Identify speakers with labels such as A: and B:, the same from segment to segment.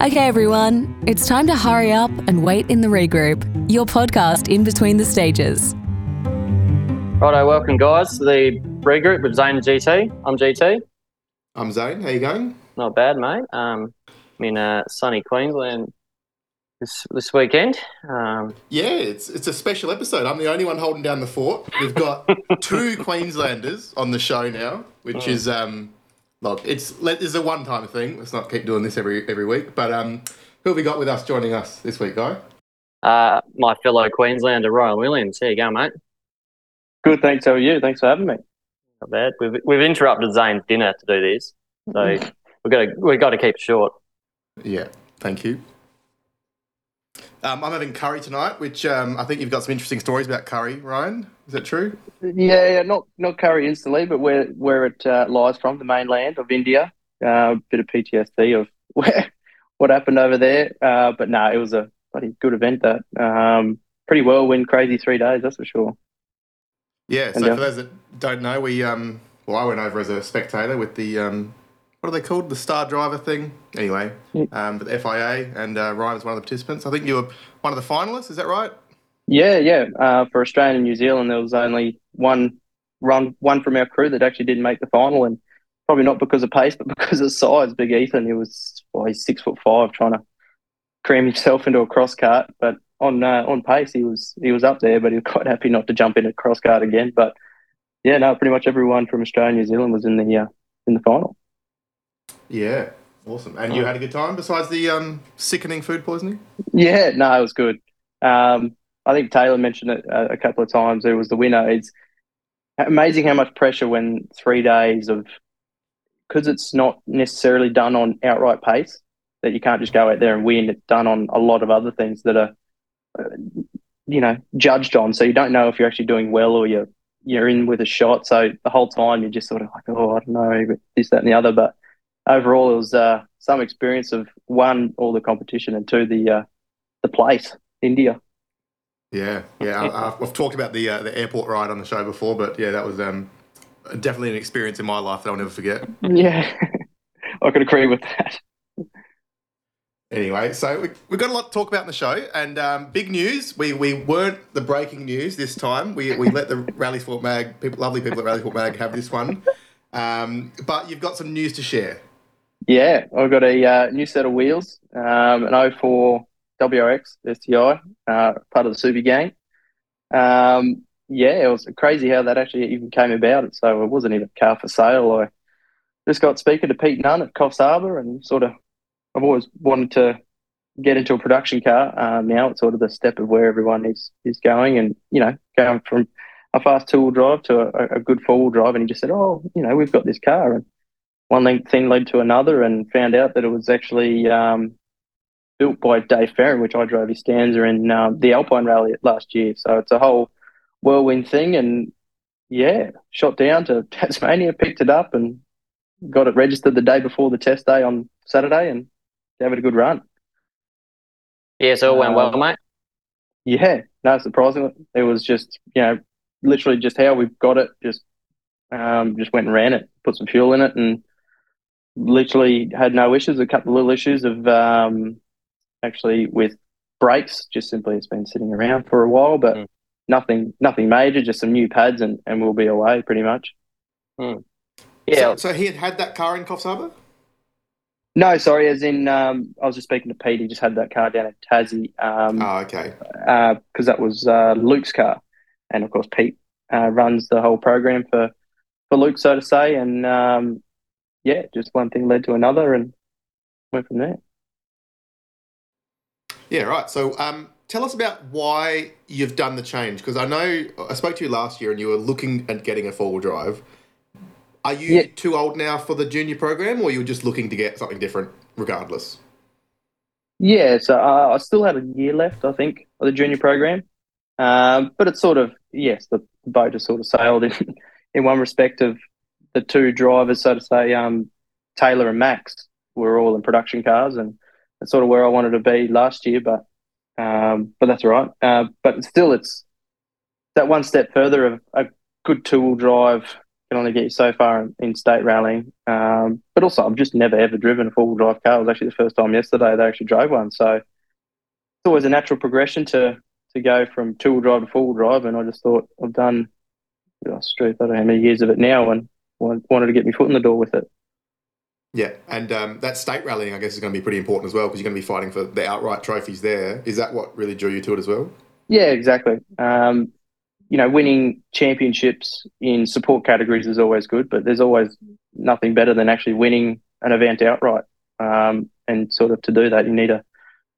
A: Okay, everyone, it's time to hurry up and wait in the regroup, your podcast in between the stages.
B: Righto, welcome guys to the regroup with Zayne and GT. I'm GT.
C: I'm Zayne. How you going?
B: Not bad, mate. Um, I'm in uh, sunny Queensland this this weekend. Um,
C: Yeah, it's it's a special episode. I'm the only one holding down the fort. We've got two Queenslanders on the show now, which is um, look, it's let- it's a one time thing. Let's not keep doing this every every week. But um, who have we got with us joining us this week, guy?
B: uh, my fellow Queenslander Ryan Williams. Here you go, mate.
D: Good, thanks. How are you? Thanks for having me.
B: Not bad. We've we've interrupted Zayne's dinner to do this, so we've got to we've got to keep it short.
C: Yeah, thank you. Um, I'm having curry tonight, which um, I think you've got some interesting stories about curry, Ryan. Is that true?
D: Yeah, yeah, not not curry instantly, but where where it uh, lies from, the mainland of India. A uh, bit of PTSD of where what happened over there. Uh, but no, it was a bloody good event. That um, pretty whirlwind, crazy three days. That's for sure.
C: Yeah. So
D: And,
C: for
D: uh,
C: those that don't know, we um, well, I went over as a spectator with the um, what are they called? The Star Driver thing. Anyway, um, the FIA, and uh, Ryan was one of the participants. I think you were one of the finalists. Is that right?
D: Yeah, yeah. Uh, for Australia and New Zealand, there was only one run, one from our crew that actually didn't make the final, and probably not because of pace, but because of size. Big Ethan, he was well, he's six foot five, trying to cram himself into a cross cart, but on uh, on pace, he was he was up there, but he was quite happy not to jump in a cross cart again. But yeah, no, pretty much everyone from Australia and New Zealand was in the uh, in the final.
C: Yeah. Awesome. And you had a good time besides the um, sickening food poisoning.
D: Yeah, no, it was good. Um, I think Taylor mentioned it a, a couple of times. It was the winner. It's amazing how much pressure when three days of because it's not necessarily done on outright pace that you can't just go out there and win. It's done on a lot of other things that are, uh, you know, judged on. So you don't know if you're actually doing well or you're you're in with a shot. So the whole time you're just sort of like, oh, I don't know, this, that, and the other. But overall, it was uh, some experience of one, all the competition, and two, the uh, the place, India.
C: Yeah, yeah. I, I've, I've talked about the uh, the airport ride on the show before, but yeah, that was um, definitely an experience in my life that I'll never forget.
D: Yeah, I could agree with that.
C: Anyway, so we, we've got a lot to talk about in the show, and um, big news. We we weren't the breaking news this time. We, we let the Rally Sport Mag, people, lovely people at Rally Sport Mag, have this one. Um, but you've got some news to share.
D: Yeah, I've got a uh, new set of wheels, um, an 04 WRX STI, uh, part of the Super Gang. Um, yeah, it was crazy how that actually even came about. So it wasn't even a car for sale. I just got speaking to Pete Nunn at Coffs Harbour and sort of, I've always wanted to get into a production car. Um, now it's sort of the step of where everyone is is going, and you know, going from a fast two wheel drive to a, a good four wheel drive. And he just said, "Oh, you know, we've got this car," and one thing- thing led to another, and found out that it was actually um, built by Dave Ferrin, which I drove his Stanza in um, the Alpine Rally last year. So it's a whole whirlwind thing, and yeah, shot down to Tasmania, picked it up, and got it registered the day before the test day on Saturday, and gave it a good run.
B: Yeah, so it went well,
D: Um,
B: mate.
D: Yeah, no, surprisingly, it was just you know literally just how we've got it. Just um, just went and ran it, put some fuel in it, and literally had no issues. A couple of little issues of um, actually with brakes. Just simply, it's been sitting around for a while, but
B: Mm.
D: nothing nothing major. Just some new pads, and and we'll be away pretty much.
B: Yeah,
C: So, so he had had that car in Coffs Harbour.
D: No, sorry, as in um, I was just speaking to Pete. He just had that car down at Tassie. Um,
C: Oh, okay.
D: because that was uh, Luke's car, and of course Pete uh, runs the whole program for for Luke, so to say. And um, yeah, just one thing led to another, and went from there.
C: Yeah, right. So, um, tell us about why you've done the change because I know I spoke to you last year and you were looking at getting a four wheel drive. Are you
D: Yeah.
C: too old now for the junior program, or you were just looking to get something different, regardless?
D: Yeah, so uh, I still had a year left, I think, of the junior program. Um, but it's sort of yes, the boat has sort of sailed in in one respect of the two drivers, so to say, um, Taylor and Max were all in production cars, and that's sort of where I wanted to be last year. But um, but that's right. Uh, but still, it's that one step further of a good two wheel drive can only get you so far in, in state rallying. Um, but also, I've just never ever driven a four wheel drive car. It was actually the first time yesterday they actually drove one. So it's always a natural progression to to go from two wheel drive to four wheel drive. And I just thought I've done oh, street, I don't know how many years of it now, and wanted to get my foot in the door with it.
C: Yeah, and um, that state rallying, I guess, is going to be pretty important as well because you're going to be fighting for the outright trophies there. Is that what really drew you to it as well?
D: Yeah, exactly. Um, you know, winning championships in support categories is always good, but there's always nothing better than actually winning an event outright. Um, and sort of to do that, you need a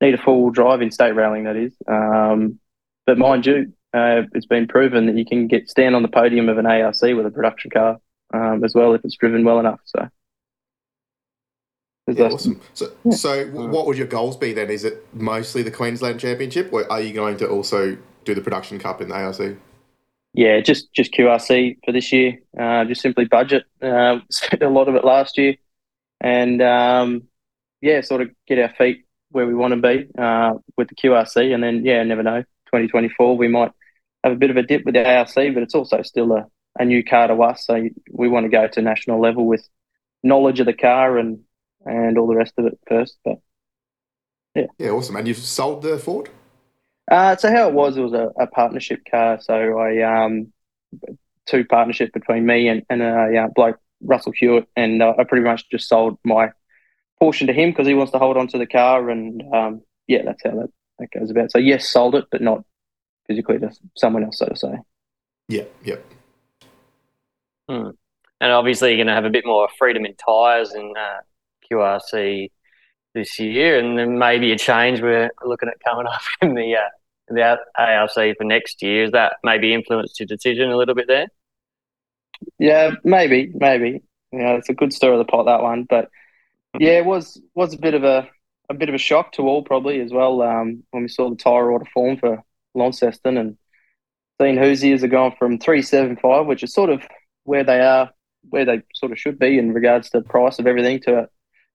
D: need a full drive in state rallying. That is, um, but mind you, uh, it's been proven that you can get stand on the podium of an ARC with a production car um, as well if it's driven well enough. So.
C: Yeah, awesome. So, yeah. so what would your goals be then? Is it mostly the Queensland Championship, or are you going to also do the Production Cup in the ARC?
D: Yeah, just just QRC for this year. Uh, just simply budget. Uh, spent a lot of it last year, and um, yeah, sort of get our feet where we want to be uh, with the QRC, and then yeah, never know. 2024, we might have a bit of a dip with the ARC, but it's also still a, a new car to us. So we want to go to national level with knowledge of the car and and all the rest of it first. But yeah,
C: yeah, awesome. And you've sold the Ford?
D: Uh, so how it was, it was a, a partnership car. So I um, two partnership between me and, and a uh, bloke Russell Hewitt, and uh, I pretty much just sold my portion to him because he wants to hold on to the car, and um, yeah, that's how that, that goes about. So yes, sold it, but not physically to someone else, so to say.
C: Yeah, yeah.
B: Hmm. And obviously, you're going to have a bit more freedom in tyres and uh, QRC this year, and then maybe a change we're looking at coming up in the uh, the ARC for next year. Is that maybe influenced your decision a little bit there?
D: Yeah, maybe, maybe. Yeah, it's a good story of the pot that one, but yeah, it was was a bit of a a bit of a shock to all probably as well um, when we saw the tyre order form for Launceston and seeing Hoosiers are going from three seven five, which is sort of where they are, where they sort of should be in regards to the price of everything to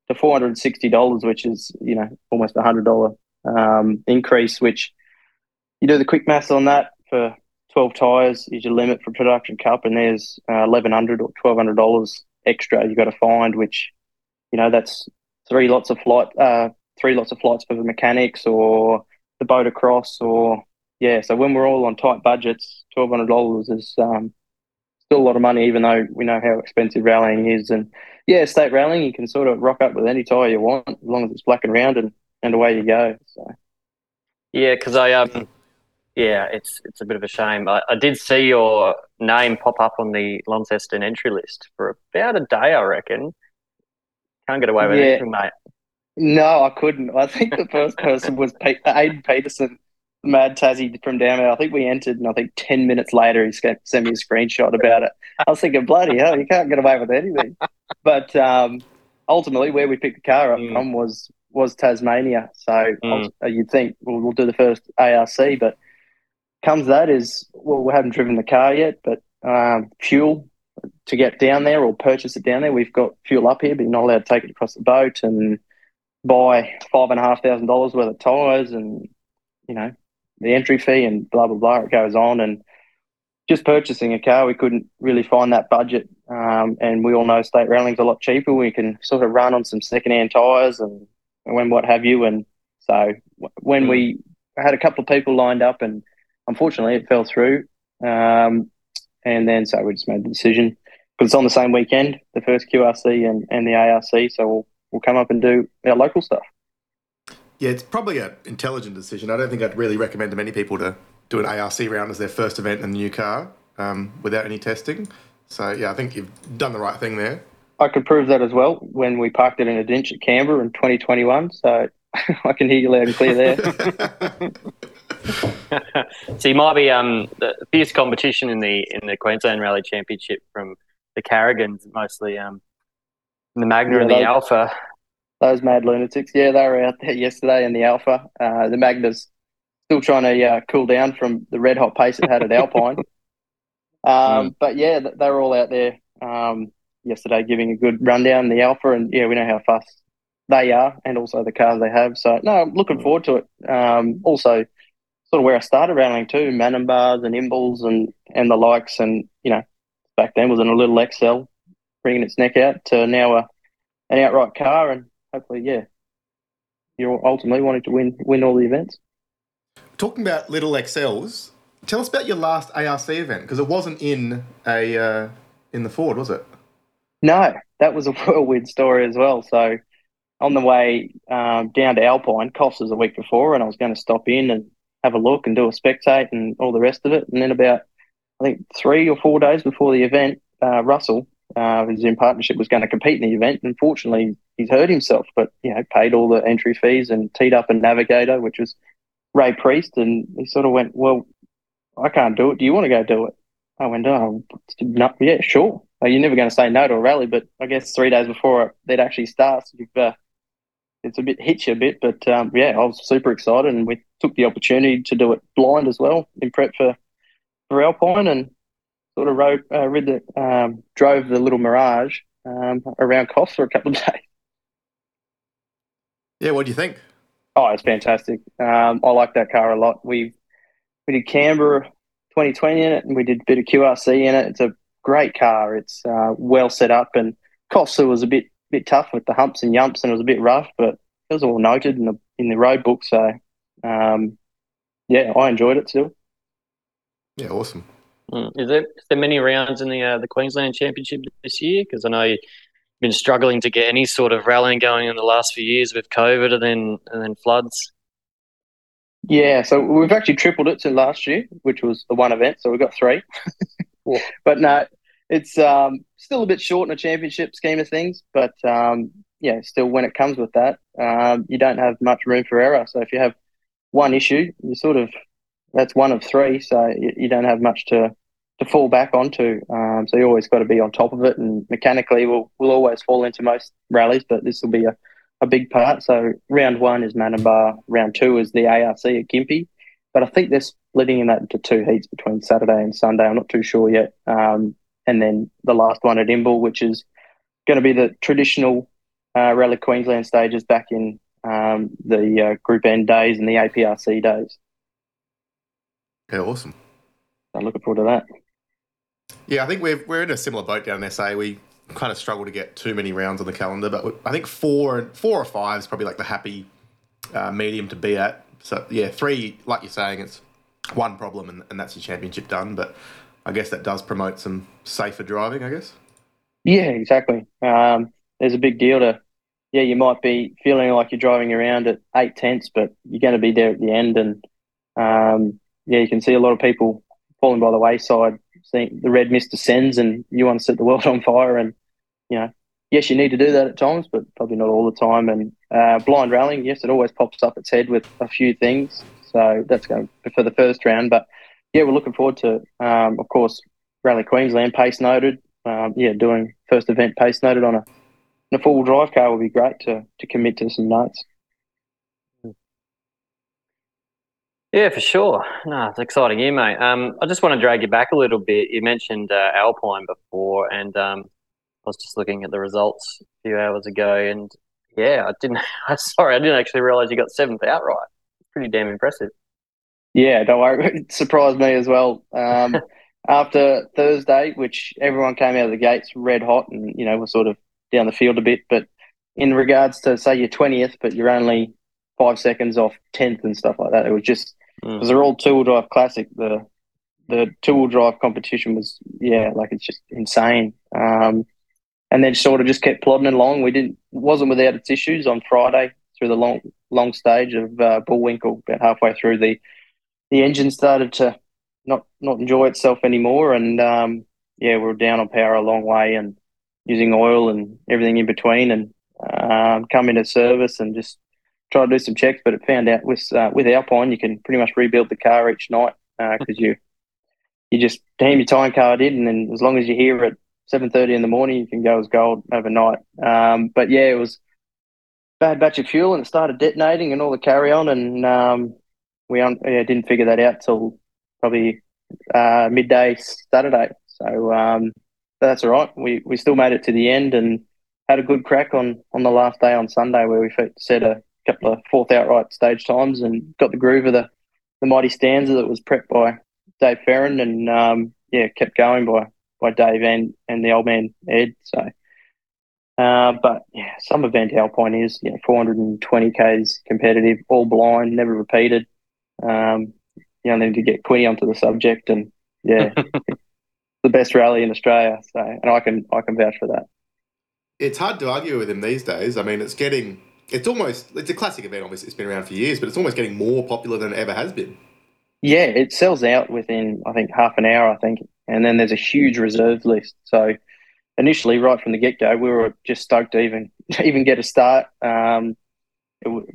D: to four hundred and sixty dollars, which is you know almost a hundred dollar um, increase. Which you do the quick maths on that for twelve tires is your limit for production cup, and there's uh, eleven hundred or twelve hundred dollars extra you got to find, which you know that's three lots of flight, uh, three lots of flights for the mechanics or the boat across, or yeah. So when we're all on tight budgets, twelve hundred dollars is um, still a lot of money, even though we know how expensive rallying is. And yeah, state rallying, you can sort of rock up with any tyre you want as long as it's black and round and, and away you go. So
B: yeah, because I um yeah, it's it's a bit of a shame. I, I did see your name pop up on the Launceston entry list for about a day, I reckon. Can't get away with yeah. anything, mate.
D: No, I couldn't. I think the first person was Pete, Aiden Peterson Mad Tassie from down there. I think we entered, and I think 10 minutes later, he sent me a screenshot about it. I was thinking, bloody hell, you can't get away with anything. But um, ultimately, where we picked the car up mm. from was was Tasmania. So mm. you'd think well, we'll do the first ARC, but comes that is, well, we haven't driven the car yet, but um, fuel to get down there or purchase it down there. We've got fuel up here, but you're not allowed to take it across the boat and buy five and a half thousand dollars worth of tyres and you know the entry fee and blah blah blah. It goes on, and just purchasing a car, we couldn't really find that budget. Um, and we all know state rallying's a lot cheaper. We can sort of run on some second-hand tyres and when what have you. And so when we had a couple of people lined up, and unfortunately it fell through. Um, and then so we just made the decision because it's on the same weekend, the first QRC and, and the ARC. So we'll we'll come up and do our local stuff.
C: Yeah, it's probably an intelligent decision. I don't think I'd really recommend to many people to do an ARC round as their first event in the new car um, without any testing. So yeah, I think you've done the right thing there.
D: I could prove that as well when we parked it in a ditch at Canberra in 2021. So I can hear you loud and clear there.
B: so you might be um, the fierce competition in the in the Queensland Rally Championship from the Carrigans, mostly um, the Magna yeah, and the Alpha.
D: Those mad lunatics. Yeah, they were out there yesterday in the Alpha. Uh, the Magna's still trying to uh, cool down from the red hot pace it had at Alpine. Um, mm. But yeah, they were all out there um, yesterday giving a good rundown in the Alpha, and yeah, we know how fast they are, and also the cars they have. So no, I'm looking forward to it. Um, also, sort of where I started rallying too, Manumbars and Imbils and and the likes, and you know, back then was in a little XL, bringing its neck out to now a, an outright car, and hopefully, yeah, you're ultimately wanting to win win all the events.
C: Talking about little XLs, tell us about your last ARC event because it wasn't in a uh, in the Ford, was it?
D: No, that was a whirlwind story as well. So on the way um, down to Alpine, Coffs was a week before, and I was going to stop in and have a look and do a spectate and all the rest of it. And then about I think three or four days before the event, uh, Russell, uh, who's in partnership, was going to compete in the event. Unfortunately, he's hurt himself, but you know, paid all the entry fees and teed up a navigator, which was Ray Priest, and he sort of went, "Well, I can't do it. Do you want to go do it?" I went, "Oh, no, yeah, sure." You're never going to say no to a rally, but I guess three days before it actually starts, you've uh, it's a bit hits you a bit. But um, yeah, I was super excited, and we took the opportunity to do it blind as well in prep for for Alpine, and sort of rode, uh, rid the, um, drove the little Mirage um, around Coffs for a couple of days.
C: Yeah, what do you think?
D: Oh, it's fantastic. Um, I like that car a lot. We we did Canberra 2020 in it, and we did a bit of QRC in it. It's a great car. It's uh, well set up, and Coffs was a bit bit tough with the humps and yumps, and it was a bit rough, but it was all noted in the in the road book. So, um, yeah, I enjoyed it still.
C: Yeah, awesome.
B: Mm. Is there is there many rounds in the uh, the Queensland Championship this year? Because I know you've been struggling to get any sort of rallying going in the last few years with COVID and then and then floods.
D: Yeah, so we've actually tripled it to last year, which was the one event. So we've got three. But no, it's um, still a bit short in a championship scheme of things. But um, yeah, still when it comes with that, um, you don't have much room for error. So if you have one issue, you sort of that's one of three. So you, you don't have much to to fall back onto. Um, so you always got to be on top of it. And mechanically, we'll we'll always fall into most rallies, but this will be a a big part. So round one is Manumbar, round two is the ARC at Gympie. But I think they're splitting that into two heats between Saturday and Sunday. I'm not too sure yet. Um, and then the last one at Imbil, which is going to be the traditional uh, Rally Queensland stages back in um, the uh, Group N days and the APRC days.
C: Yeah, awesome.
D: I'm looking forward to that.
C: Yeah, I think we're we're in a similar boat down in SA. We kind of struggle to get too many rounds on the calendar, but I think four four or five is probably like the happy uh, medium to be at. So yeah, three, like you're saying, it's one problem and, and that's your championship done. But I guess that does promote some safer driving. I guess.
D: Yeah, exactly. Um, there's a big deal to. Yeah, you might be feeling like you're driving around at eight tenths, but you're going to be there at the end, and um, yeah, you can see a lot of people falling by the wayside, seeing the red mist descends, and you want to set the world on fire, and you know yes, you need to do that at times, but probably not all the time. And uh, blind rallying, yes, it always pops up its head with a few things. So that's going for the first round. But yeah, we're looking forward to, um, of course, Rally Queensland pace noted. Um, yeah, doing first event pace noted on a, a full drive car would be great to to commit to some notes.
B: Yeah, for sure. No, it's exciting year, mate. Um, I just want to drag you back a little bit. You mentioned uh, Alpine before, and um, I was just looking at the results a few hours ago, and yeah, I didn't. Sorry, I didn't actually realize you got seventh outright. Pretty damn impressive.
D: Yeah, don't worry. It surprised me as well. Um, after Thursday, which everyone came out of the gates red hot, and you know we're sort of down the field a bit. But in regards to say you're twentieth, but you're only five seconds off tenth and stuff like that, it was just because mm. they're all two wheel drive classic. The the two wheel drive competition was yeah, like it's just insane. Um, and then sort of just kept plodding along. We didn't wasn't without its issues on Friday through the long long stage of uh, Bullwinkle. About halfway through, the the engine started to not not enjoy itself anymore, and um, yeah, we were down on power a long way and using oil and everything in between, and um, come into service and just try to do some checks. But it found out with uh, with Alpine, you can pretty much rebuild the car each night because uh, you you just damn your time card in, and then as long as you hear it seven thirty in the morning, you can go as gold overnight. Um, but yeah, it was bad batch of fuel, and it started detonating and all the carry on, and um, we un- yeah, didn't figure that out till probably uh, midday Saturday. So um, that's all right. We we still made it to the end and had a good crack on on the last day on Sunday where we set a couple of fourth outright stage times and got the groove of the the mighty stanza that was prepped by Dave Ferrin and um, yeah kept going by by Dave and and the old man Ed. So, uh, but yeah, some event Alpine is yeah 420 k's competitive, all blind, never repeated. Um, you only need to get Quinny onto the subject, and yeah, the best rally in Australia. So, and I can I can vouch for that.
C: It's hard to argue with him these days. I mean, it's getting it's almost it's a classic event. Obviously, it's been around for years, but it's almost getting more popular than it ever has been.
D: Yeah, it sells out within I think half an hour. I think, and then there's a huge reserve list. So initially, right from the get go, we were just stoked to even even get a start. Um,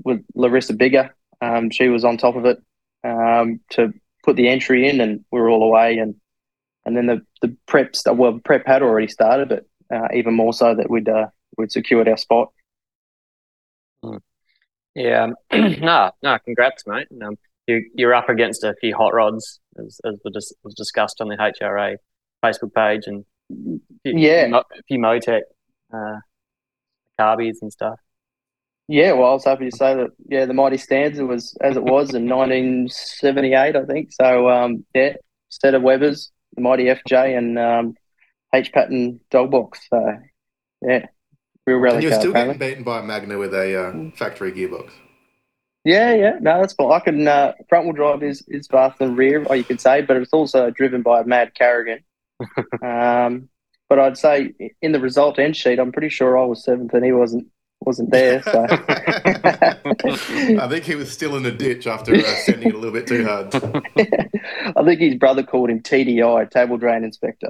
D: with Larissa Bigger, um, she was on top of it um, to put the entry in, and we were all away. And and then the the prep well, prep had already started, but uh, even more so that we'd uh, we'd secured our spot.
B: Yeah, no, no, congrats, mate. Um, you, you're up against a few hot rods, as, as was discussed on the HRA Facebook page, and
D: few, yeah,
B: a few Motec uh, carbies and stuff.
D: Yeah, well, I was happy to say that. Yeah, the mighty stanza was as it was in 1978, I think. So, um, yeah, set of Webers, the mighty FJ, and um, H pattern dog box. So, yeah, real rally.
C: And you're still apparently. getting beaten by a Magna with a uh, factory gearbox.
D: Yeah, yeah, no, that's fine. I can uh, front wheel drive is is faster than rear, or you could say, but it's also driven by a mad Carrigan. um, but I'd say in the result end sheet, I'm pretty sure I was seventh and he wasn't wasn't there. So
C: I think he was still in the ditch after uh, sending it a little bit too hard.
D: I think his brother called him TDI, Table Drain Inspector.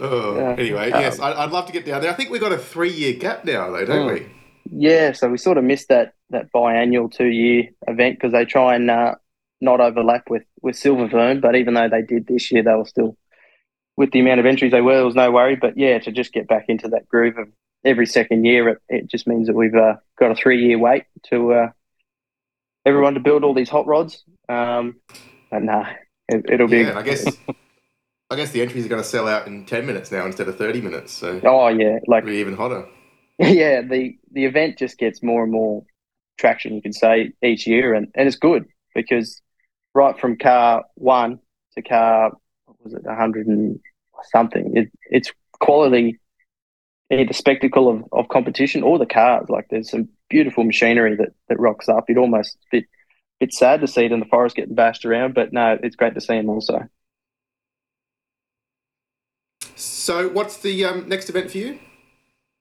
C: Oh, yeah. Anyway, yes, um, I'd love to get down there. I think we've got a three-year gap now, though, don't we?
D: Yeah, so we sort of missed that that biannual two-year event because they try and uh, not overlap with with Silver Fern, But even though they did this year, they were still with the amount of entries they were, there was no worry. But yeah, to just get back into that groove of every second year, it, it just means that we've uh, got a three-year wait to uh, everyone to build all these hot rods. Um, but nah, it, will be.
C: Yeah, I guess. I guess the entries are going to sell out in ten minutes now instead of thirty minutes. So.
D: Oh yeah, like
C: be even hotter.
D: Yeah, the the event just gets more and more traction. You can say each year, and and it's good because right from car one to car what was it, hundred and something. It, it's quality, the spectacle of, of competition or the cars. Like there's some beautiful machinery that that rocks up. It almost bit bit sad to see it in the forest getting bashed around, but no, it's great to see them also.
C: So, what's the um, next event for you?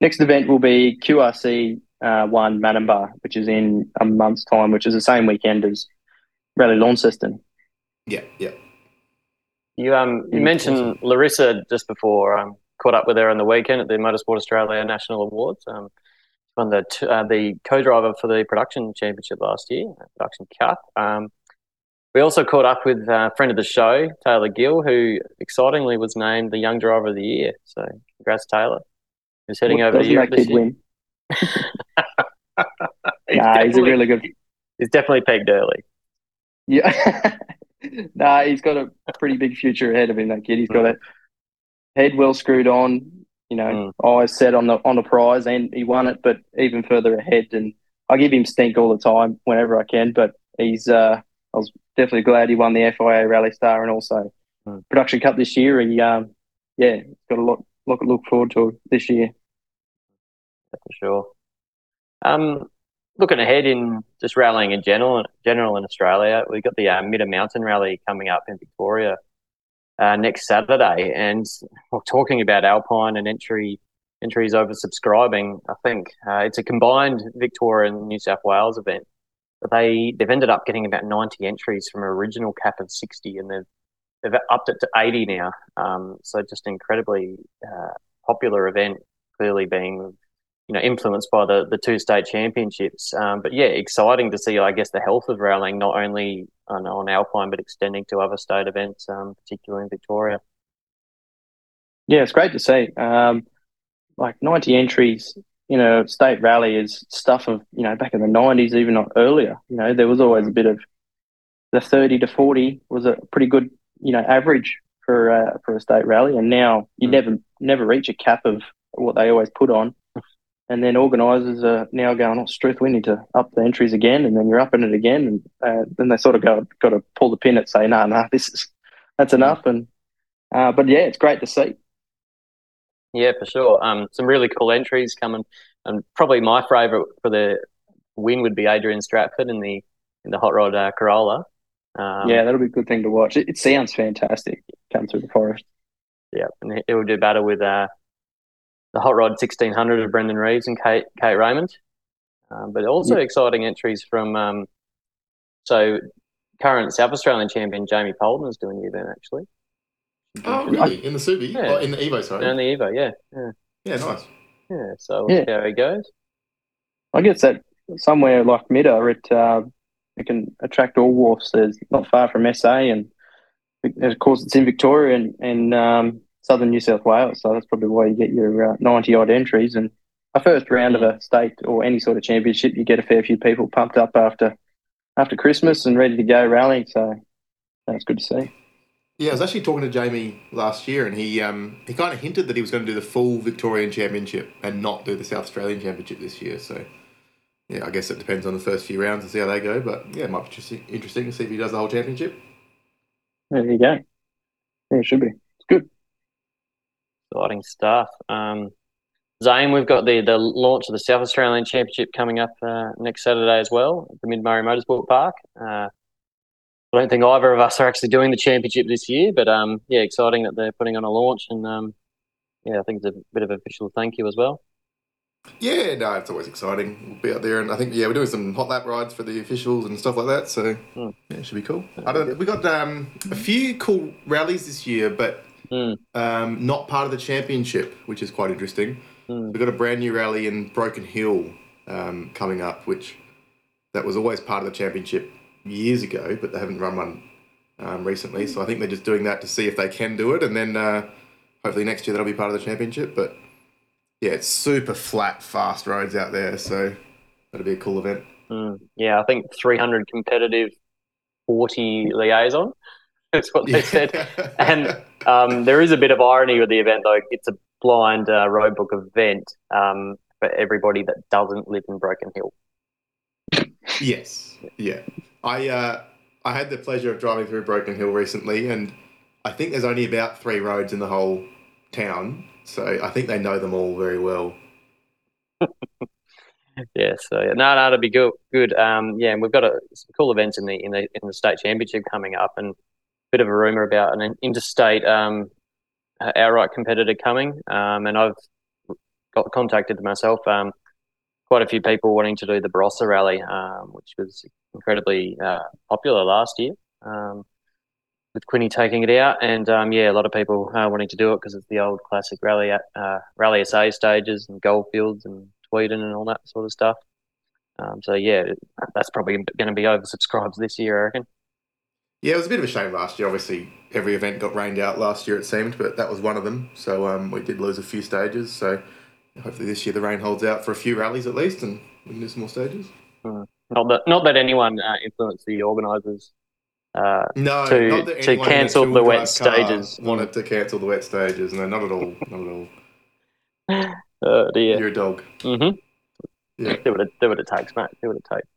D: Next event will be QRC uh, One Manumbar, which is in a month's time, which is the same weekend as Rally Launceston.
C: Yeah, yeah.
B: You um you mentioned Larissa just before. Um, caught up with her on the weekend at the Motorsport Australia National Awards. Um, won the uh, the co-driver for the production championship last year, production cup. Um, we also caught up with a friend of the show, Taylor Gill, who excitingly was named the Young Driver of the Year. So, congrats, Taylor. Who's heading
D: what
B: over to
D: Europe this year. Win? he's nah, he's a really good.
B: He's definitely pegged early.
D: Yeah. nah, he's got a pretty big future ahead of him. That kid, he's got a head well screwed on. You know, mm. eyes set on the on the prize, and he won it. But even further ahead, and I give him stink all the time whenever I can. But he's, uh, I was definitely glad he won the FIA Rally Star and also mm. Production Cup this year. He, um, yeah, got a lot, lot look forward to this year.
B: For sure. Um, looking ahead in just rallying in general, general in Australia, we've got the uh, Mountain Rally coming up in Victoria uh, next Saturday, and we're talking about Alpine and entry entries oversubscribing. I think uh, it's a combined Victoria and New South Wales event, they they've ended up getting about ninety entries from an original cap of sixty, and they've they've upped it to eighty now. Um, so just incredibly uh, popular event, clearly being you know influenced by the the two state championships. Um, but yeah, exciting to see. I guess the health of rallying not only on, on Alpine but extending to other state events, um, particularly in Victoria.
D: Yeah, it's great to see. Um, like ninety entries, you know, state rally is stuff of you know back in the nineties, even not earlier. You know, there was always a bit of the thirty to forty was a pretty good you know average for uh, for a state rally, and now you mm. never never reach a cap of what they always put on and then organisers are now going, "Oh, Struth, we need to up the entries again," and then you're upping it again, and uh, then they sort of go, "Got to pull the pin and say, no, nah, no, nah, this is that's enough." And uh, but yeah, it's great to see.
B: Yeah, for sure. Um, some really cool entries coming, and probably my favourite for the win would be Adrian Stratford in the in the hot rod uh, Corolla.
D: Um, yeah, that'll be a good thing to watch. It, it sounds fantastic. Come through the forest.
B: Yeah, and it will do battle with uh, the hot rod 1600 of Brendan Reeves and Kate Kate Raymond. Um, but also yeah. exciting entries from um, so current South Australian champion Jamie Polden is doing the event actually.
C: Oh, really? In the Subi? Yeah. Oh, in the Evo, sorry.
B: In the Evo, yeah. Yeah,
C: yeah nice.
B: Yeah, so we'll yeah. see how he goes.
D: I guess that somewhere like Midda, it, uh, it can attract all wharfs. There's not far from SA, and of course, it's in Victoria and, and um, southern New South Wales. So that's probably why you get your uh, 90 odd entries. And a first round of a state or any sort of championship, you get a fair few people pumped up after after Christmas and ready to go rallying. So that's good to see.
C: Yeah, I was actually talking to Jamie last year, and he um, he kind of hinted that he was going to do the full Victorian Championship and not do the South Australian Championship this year. So, yeah, I guess it depends on the first few rounds to see how they go. But yeah, it might be just interesting to see if he does the whole championship.
D: There you go. Yeah, it should be. It's good.
B: Exciting stuff. Um, Zayne, we've got the, the launch of the South Australian Championship coming up uh, next Saturday as well at the Mid Murray Motorsport Park. Uh, I don't think either of us are actually doing the championship this year, but um, yeah, exciting that they're putting on a launch, and um, yeah, I think it's a bit of official thank you as well.
C: Yeah, no, it's always exciting. We'll be out there, and I think yeah, we're doing some hot lap rides for the officials and stuff like that. So mm. yeah, it should be cool. I don't. We got um, a few cool rallies this year, but mm. um, not part of the championship, which is quite interesting. Mm. We've got a brand new rally in Broken Hill um, coming up, which that was always part of the championship years ago, but they haven't run one um, recently. So I think they're just doing that to see if they can do it, and then uh, hopefully next year that'll be part of the championship. But yeah, it's super flat, fast roads out there, so that'll be a cool event.
B: Mm, yeah, I think 300 competitive, 40 liaison. That's what they said. and um, there is a bit of irony with the event, though. It's a blind uh, roadbook event um, for everybody that doesn't live in Broken Hill.
C: Yes. Yeah. I uh, I had the pleasure of driving through Broken Hill recently, and I think there's only about three roads in the whole town, so I think they know them all very well.
B: yeah, so yeah. no, no, it'll be good. Good. Um, yeah, and we've got a, some cool events in the in the in the state championship coming up, and a bit of a rumor about an interstate um, outright competitor coming. Um, and I've got contacted myself. Um, quite a few people wanting to do the Barossa Rally, um, which was incredibly uh, popular last year. Um, with Quinny taking it out, and um, yeah, a lot of people are wanting to do it because it's the old classic rally uh, rally SA stages and Goldfields and Tweeden and all that sort of stuff. Um, so yeah, that's probably going to be oversubscribed this year, I reckon.
C: Yeah, it was a bit of a shame last year. Obviously, every event got rained out last year, it seemed, but that was one of them. So um, we did lose a few stages. So hopefully this year the rain holds out for a few rallies at least, and we can do some more stages.
B: Mm. Not that not that anyone uh, influenced the organisers. Uh,
C: no,
B: to to cancel the wet stages.
C: Wanted to cancel the wet stages. No, not at all. Not at all.
B: Oh dear.
C: You're a dog.
B: Mm-hmm. Yeah. Do what it do what it takes, mate. Do what it takes.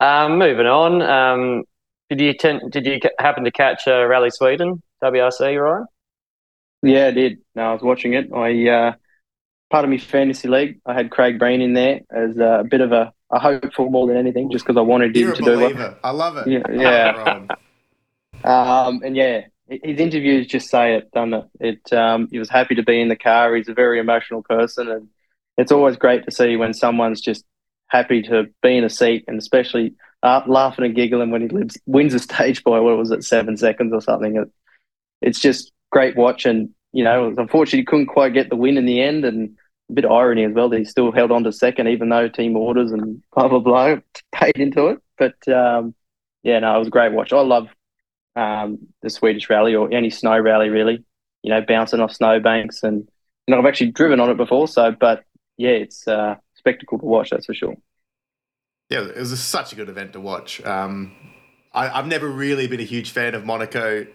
B: Um, moving on. Um, did you ten- did you happen to catch uh, Rally Sweden WRC, Ryan?
D: Yeah, I did. No, I was watching it. I uh, part of my fantasy league, I had Craig Breen in there as a bit of a, a hopeful more than anything, just because I wanted
C: You're
D: him to
C: believer.
D: do it.
C: I love it.
D: Yeah, yeah. um, and yeah, his interviews just say it, doesn't it? It um, he was happy to be in the car. He's a very emotional person, and it's always great to see when someone's just happy to be in a seat, and especially uh, laughing and giggling when he lives, wins a stage by what was it, seven seconds or something. It, it's just great watching you know, unfortunately couldn't quite get the win in the end, and a bit of irony as well that he still held on to second, even though team orders and blah blah blah paid into it. But um, yeah, no, it was a great watch. I love um, the Swedish rally or any snow rally really. You know, bouncing off snowbanks, and you know, I've actually driven on it before. So, but yeah, it's a uh, spectacle to watch. That's for sure.
C: Yeah, it was such a good event to watch. Um, I, I've never really been a huge fan of Monaco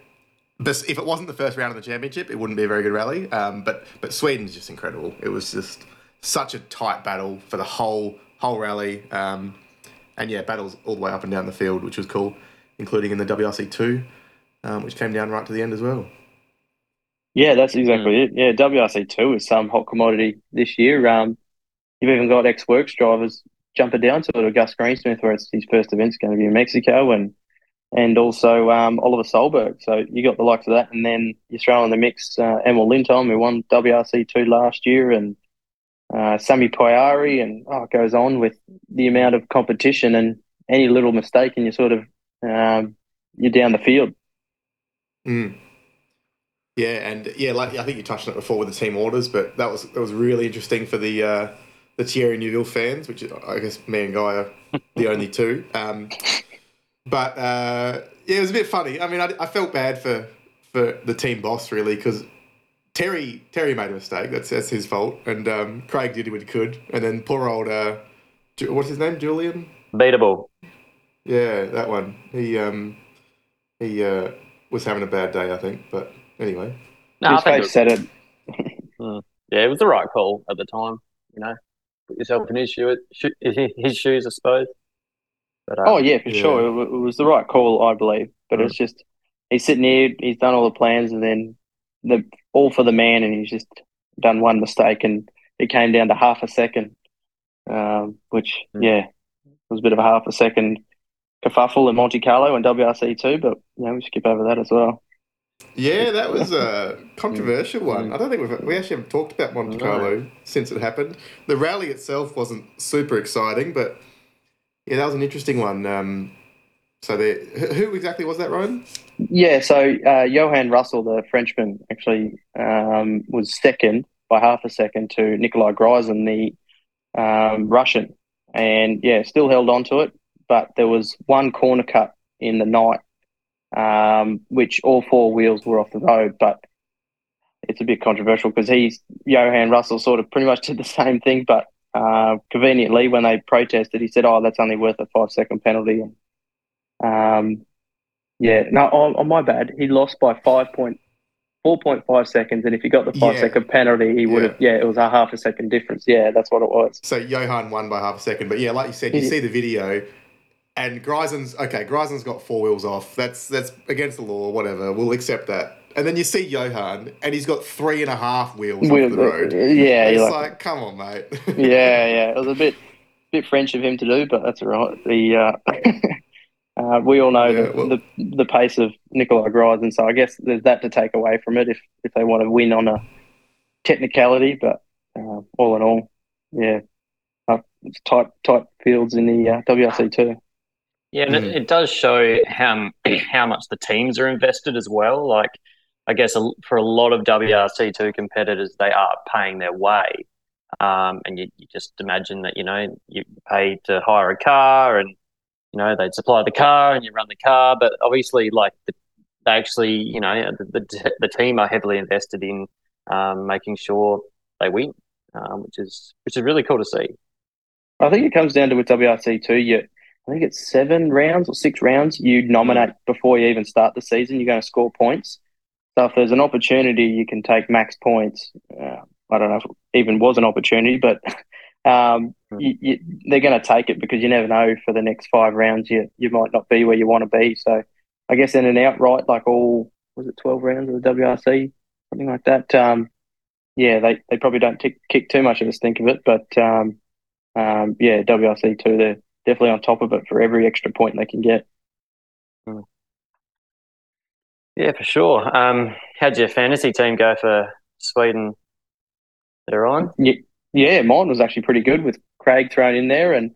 C: if it wasn't the first round of the championship, it wouldn't be a very good rally. Um, but but Sweden's just incredible. It was just such a tight battle for the whole whole rally. Um, and yeah, battles all the way up and down the field, which was cool, including in the WRC two, um, which came down right to the end as well.
D: Yeah, that's exactly it. Yeah, WRC two is some hot commodity this year. Um, you've even got ex works drivers jumping down to it. Gus Greensmith, where it's his first event's going to be in Mexico, and and also um, Oliver Solberg. So you got the likes of that, and then you throw in the mix uh, Emil Lindholm, who won WRC two last year, and uh, Sami Pajari, and oh, it goes on with the amount of competition and any little mistake, and you sort of um, you're down the field.
C: Mm. Yeah, and yeah, like I think you touched on it before with the team orders, but that was that was really interesting for the uh, the Thierry Neuville fans, which I guess me and Guy are the only two. Um, but uh, yeah, it was a bit funny. I mean, I, I felt bad for for the team boss really because Terry Terry made a mistake. That's that's his fault, and um, Craig did what he could, and then poor old uh, what's his name, Julian
B: Abiteboul.
C: Yeah, that one. He um he uh, was having a bad day, I think. But anyway,
B: no,
D: his face said it.
B: Hmm. yeah, it was the right call at the time. You know, put yourself in his shoe, his shoes, I suppose.
D: But, um, oh yeah, for yeah. sure, it, was the right call, I believe. But mm. it's just he's sitting here, he's done all the plans, and then the all for the man, and he's just done one mistake, and it came down to half a second, um, which mm. yeah, was a bit of a half a second kerfuffle in Monte Carlo and WRC two, but you know, we skip over that as well.
C: Yeah, that was a controversial one. I don't think we've we actually haven't talked about Monte Carlo since it happened. The rally itself wasn't super exciting, but yeah, that was an interesting one. Um, so there, who exactly was that, Ryan?
D: Yeah, so uh, Yohan Rossel, the Frenchman, actually um, was second by half a second to Nikolai Gryazin, the um, Russian, and yeah, still held on to it. But there was one corner cut in the night, um, which all four wheels were off the road. But it's a bit controversial because he's Yohan Rossel sort of pretty much did the same thing, but uh, conveniently, when they protested, he said, "Oh, that's only worth a five second penalty." And um, yeah, no, on, on, my bad, he lost by five point four point five seconds, and if he got the five yeah. second penalty, he would have. Yeah. yeah. it was a half a second difference. Yeah, that's what it was.
C: So Yohan won by half a second, but yeah, like you said, you see the video. And Gryazin's okay. Gryazin's got four wheels off. That's that's against the law. Whatever. We'll accept that. And then you see Yohan, and he's got three and a half wheels Wheels, off the road.
D: Yeah,
C: it's like, like, come on, mate.
D: yeah, yeah. It was a bit, bit French of him to do, but that's all right. The uh, uh, we all know yeah, the, well, the, the pace of Nikolai Gryazin, so I guess there's that to take away from it if if they want to win on a technicality. But uh, all in all, yeah, uh, it's tight tight fields in the uh, WRC too.
B: Yeah, and mm. it, it, does show how how much the teams are invested as well. Like I guess for a lot of WRC2 competitors, they are paying their way. Um, and you, you, just imagine that, you know, you pay to hire a car and, you know, they'd supply the car and you run the car. But obviously, like, the, they actually, you know, the, the, the team are heavily invested in um, making sure they win, um, which is which is really cool to see.
D: I think it comes down to with WRC2, you, I think it's seven rounds or six rounds you nominate mm. before you even start the season. You're going to score points. So if there's an opportunity, you can take max points. Uh, I don't know if it even was an opportunity, but um, hmm. you, you, they're going to take it because you never know for the next five rounds you you might not be where you want to be. So I guess in an outright like all was it twelve rounds of the WRC something like that. Um, yeah, they, they probably don't tick, kick too much of a stink of it, but um, um, yeah, WRC two they're definitely on top of it for every extra point they can get.
B: Yeah, for sure. Um, how'd your fantasy team go for Sweden They're on?
D: Yeah, yeah, mine was actually pretty good with Craig thrown in there, and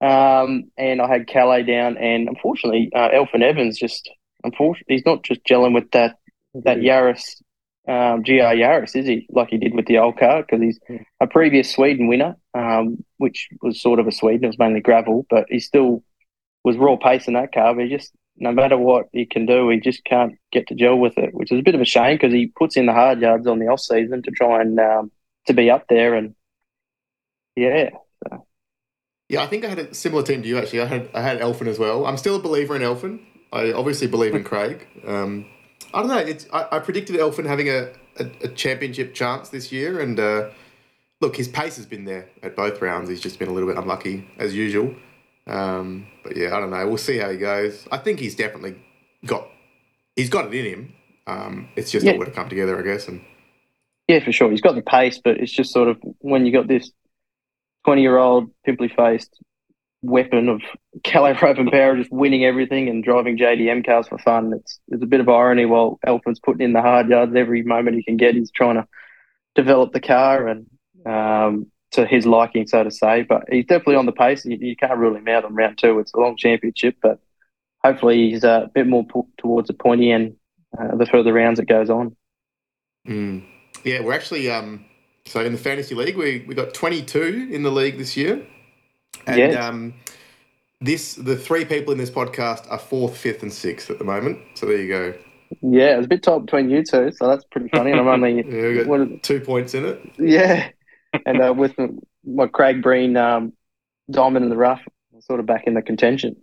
D: um, and I had Kalle down, and unfortunately, uh, Elfyn Evans just unfortunately he's not just gelling with that that Yaris um, GR Yaris, is he? Like he did with the old car because he's a previous Sweden winner, um, which was sort of a Sweden. It was mainly gravel, but he still was raw pace in that car. But he just no matter what he can do, he just can't get to gel with it, which is a bit of a shame because he puts in the hard yards on the off season to try and um, to be up there. And yeah, so.
C: yeah, I think I had a similar team to you actually. I had I had Elfyn as well. I'm still a believer in Elfyn. I obviously believe in Craig. Um, I don't know. It's, I, I predicted Elfyn having a, a, a, championship chance this year, and uh, look, his pace has been there at both rounds. He's just been a little bit unlucky as usual. Um, but yeah, I don't know. We'll see how he goes. I think he's definitely got he's got it in him. Um, it's just
D: Yeah.
C: all got to come together, I guess. And
D: Yeah, for sure. He's got the pace, but it's just sort of when you got this twenty-year-old pimply faced weapon of Kalle Rovanperä just winning everything and driving JDM cars for fun. It's it's a bit of irony while Elfyn's putting in the hard yards every moment he can get. He's trying to develop the car and um, to his liking, so to say. But he's definitely on the pace. You, you can't rule him out on round two. It's a long championship, but hopefully he's uh, a bit more towards the pointy end uh, the further rounds it goes on.
C: mm, yeah, we're actually um, so in the fantasy league we we got twenty two in the league this year, and
D: Yeah.
C: um, this the three people in this podcast are fourth, fifth, and sixth at the moment. So there you go.
D: Yeah, it was a bit tight between you two, so that's pretty funny. And I'm only
C: Yeah, we got
D: what,
C: two points in it.
D: yeah, and uh, with the, my Craig Breen um, diamond in the rough, sort of back in the contention.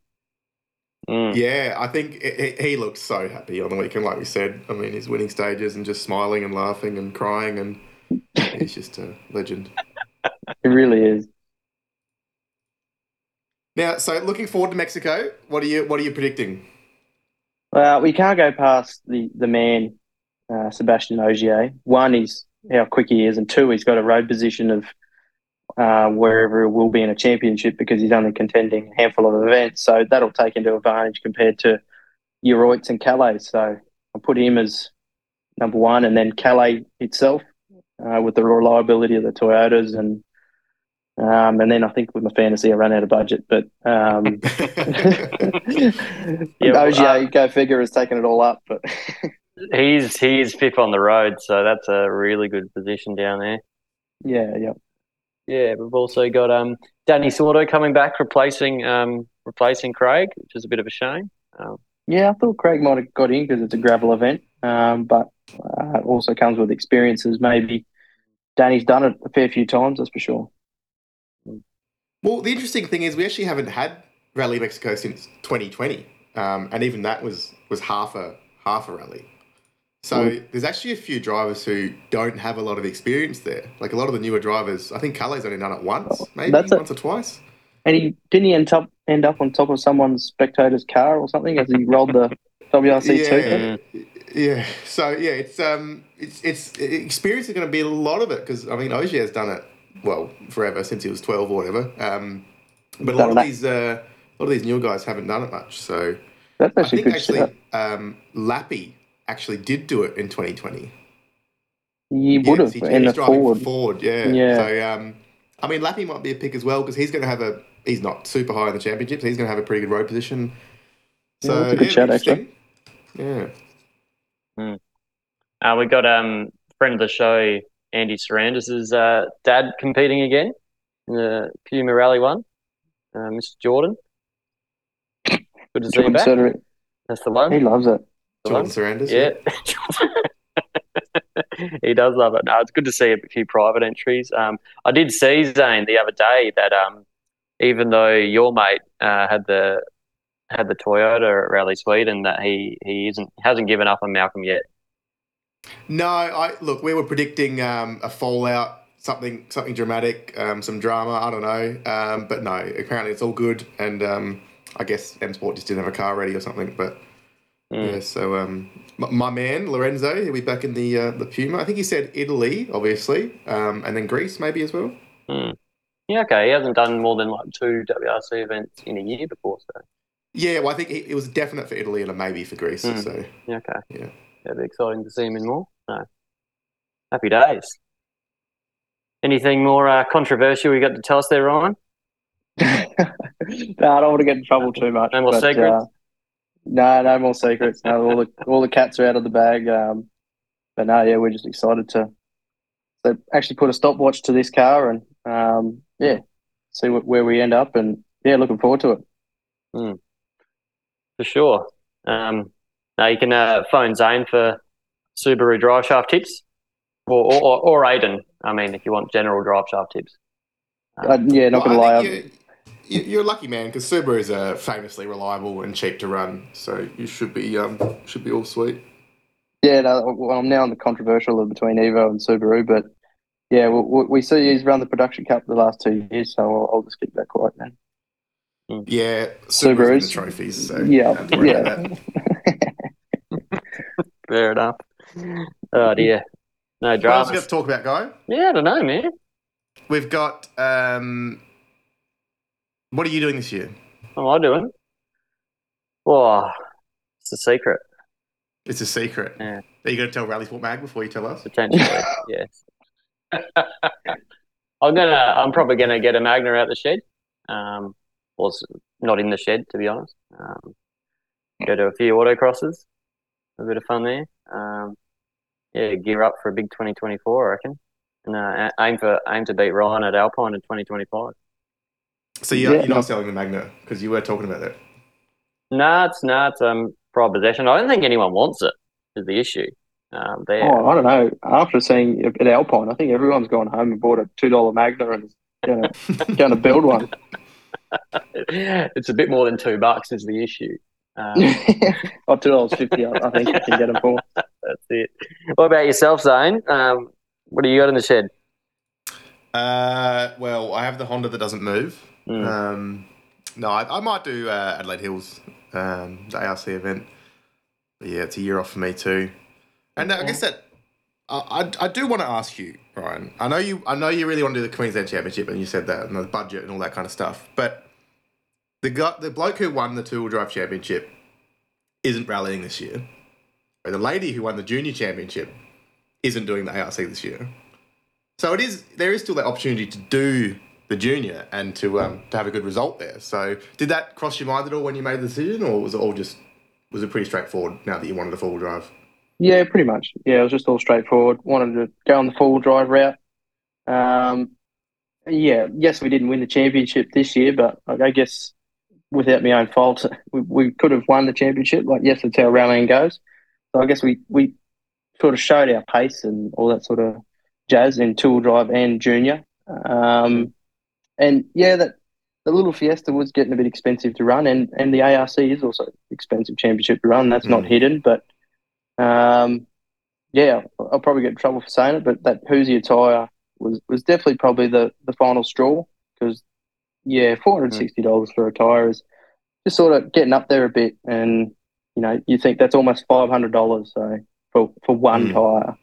B: Mm.
C: Yeah, I think he, he looked so happy on the weekend, like we said. I mean, his winning stages and just smiling and laughing and crying, and he's just a legend.
D: It really is.
C: Now, so looking forward to Mexico, what are you what are you predicting?
D: Uh, we can't go past the the man, uh, Sebastian Ogier. One, he's how quick he is, and two, he's got a road position of uh, wherever it will be in a championship because he's only contending a handful of events. So that'll take into advantage compared to Euroits and Kalle. So I'll put him as number one, and then Kalle itself uh, with the reliability of the Toyotas and. Um, and then I think with my fantasy, I ran out of budget, but um,
B: Yeah, well,
D: Ogier,
B: uh,
D: go figure, has taken it all up. But
B: He's he's fifth on the road, so that's a really good position down there.
D: yeah, yeah.
B: Yeah, we've also got um Dani Sordo coming back, replacing um replacing Craig, which is a bit of a shame. Um,
D: Yeah, I thought Craig might have got in because it's a gravel event, um, but uh, it also comes with experiences. Maybe Dani's done it a fair few times, that's for sure.
C: well, the interesting thing is we actually haven't had Rally Mexico since 2020, um, and even that was was half a half a rally. So there's actually a few drivers who don't have a lot of experience there. Like a lot of the newer drivers, I think Kalle only done it once, maybe
D: That's it.
C: once or twice.
D: And he didn't he end up end up on top of someone's spectator's car or something as he rolled the WRC two.
C: Yeah, yeah. So yeah, it's um, it's it's experience is going to be a lot of it because I mean Ogier has done it well forever since he was twelve or whatever. Um, but a lot of
D: it.
C: these uh, a lot of these new guys haven't done it much. So
D: That's
C: I think actually um, Lappi actually did do it in twenty twenty.
D: He would have
C: he,
D: in the
C: he's driving
D: forward.
C: for Ford. Yeah.
D: Yeah.
C: So um, I mean Lappi might be a pick as well because he's going to have a he's not super high in the championships. He's going to have a pretty good road position.
D: Yeah,
C: So
D: that's a good
C: yeah,
D: shout,
C: interesting. Yeah.
B: uh, we got um friend of the show Andy Sarandis' uh, dad competing again in the Puma Rally one, uh, Mr. Jordan. Good to see you
D: Jordan
B: back.
D: Soderich.
B: That's the one.
D: He loves it.
B: The one.
C: Jourdan Serderidis.
B: Yeah. he does love it. No, it's good to see a few private entries. Um, I did see Zayne the other day that um, even though your mate uh, had the had the Toyota at Rally Sweden, that he he isn't hasn't given up on Malcolm yet.
C: No, I look. We were predicting um, a fallout, something something dramatic, um, some drama. I don't know, um, but no. Apparently, it's all good, and um, I guess M Sport just didn't have a car ready or something. But
B: Mm.
C: yeah, so um, my, my man Lorenzo, he'll be back in the uh, the Puma. I think he said Italy, obviously, um, and then Greece maybe as well.
B: Mm. Yeah, okay. He hasn't done more than like two WRC events in a year before, so
C: Yeah, well, I think it, it was definite for Italy and a maybe for Greece.
B: Mm.
C: So
B: yeah, okay.
C: Yeah.
B: It'll be exciting to see him in more. No. Happy days. Anything more uh, controversial you got to tell us there, Ryan?
D: no, I don't want to get in trouble too much.
B: No more
D: but,
B: secrets?
D: Uh, no, no more secrets. No, all the all the cats are out of the bag. Um, but no, yeah, we're just excited to, to actually put a stopwatch to this car and um, yeah, see what, where we end up and yeah, looking forward to it.
B: For sure. Um, now you can uh, phone Zayne for Subaru drive shaft tips, or or, or Aiden. I mean, if you want general drive shaft tips.
D: Uh, yeah, not
C: Well,
D: gonna lie.
C: Think you- you- You're a lucky man because Subarus are famously reliable and cheap to run, so you should be um, should be all sweet.
D: Yeah, no, well, I'm now in the controversial of between Evo and Subaru, but yeah, we, we we see he's run the production cup the last two years, so I'll, I'll just keep that quiet then.
C: Yeah,
D: Subarus.
C: Subarus the trophies. So
D: Yeah,
C: don't worry
D: yeah.
C: about that.
B: Fair enough. Oh dear. No
C: What else we got to talk about, guy?
B: Yeah, I don't know, man.
C: We've got. Um, what are you doing this year?
B: What am I doing? Oh, it's a secret,
C: It's a secret.
B: Yeah.
C: Are you going to tell Rally Sport Mag before you tell us?
B: potentially. yes. I'm gonna. I'm probably gonna get a Magna out the shed. Um, well, not in the shed to be honest. Um, go to a few autocrosses. A bit of fun there. Um, yeah, gear up for a big 2024, I reckon, and uh, aim for aim to beat Ryan at Alpine in 2025.
C: So you're,
D: Yeah,
C: you're
D: no.
C: not selling the Magna because you were talking about that.
B: Nah, it's not it's um pride possession. I don't think anyone wants it. Is the issue? Um, there.
D: Oh, I don't know. After seeing it at Alpine, I think everyone's gone home and bought a two dollar Magna and is going to going to build one.
B: it's a bit more than two bucks is the issue. Um,
D: oh, two dollars fifty. I I think you can get them for.
B: that's it. What about yourself, Zayne? Um, what do you got in the shed?
C: Uh, well, I have the Honda that doesn't move.
B: Mm.
C: Um, no, I, I might do uh, Adelaide Hills, um, the ARC event. But yeah, it's a year off for me too. And I guess that I, I, I do want to ask you, Ryan. I know you. I know you really want to do the Queensland Championship, and you said that and the budget and all that kind of stuff. But the guy, the bloke who won the two wheel drive championship, isn't rallying this year. The lady who won the junior championship isn't doing the ARC this year. So it is. There is still that opportunity to do the junior and to um, to have a good result there. So did that cross your mind at all when you made the decision, or was it all just was it pretty straightforward now that you wanted a four wheel drive?
D: Yeah, pretty much. Yeah, it was just all straightforward. Wanted to go on the full drive route. Um, yeah, yes, we didn't win the championship this year, but I I guess without my own fault, we, we could have won the championship. Like, yes, that's how rallying goes. So I guess we, we sort of showed our pace and all that sort of jazz in two wheel drive and junior. Um, and yeah, that the little Fiesta was getting a bit expensive to run, and, and the ARC is also expensive championship to run. That's not
C: Mm.
D: hidden, but um, yeah, I'll probably get in trouble for saying it, but that Hoosier tyre was, was definitely probably the, the final straw because, yeah, $460 for a tyre is just sort of getting up there a bit. And, you know, you think that's almost $500 so for, for one tyre.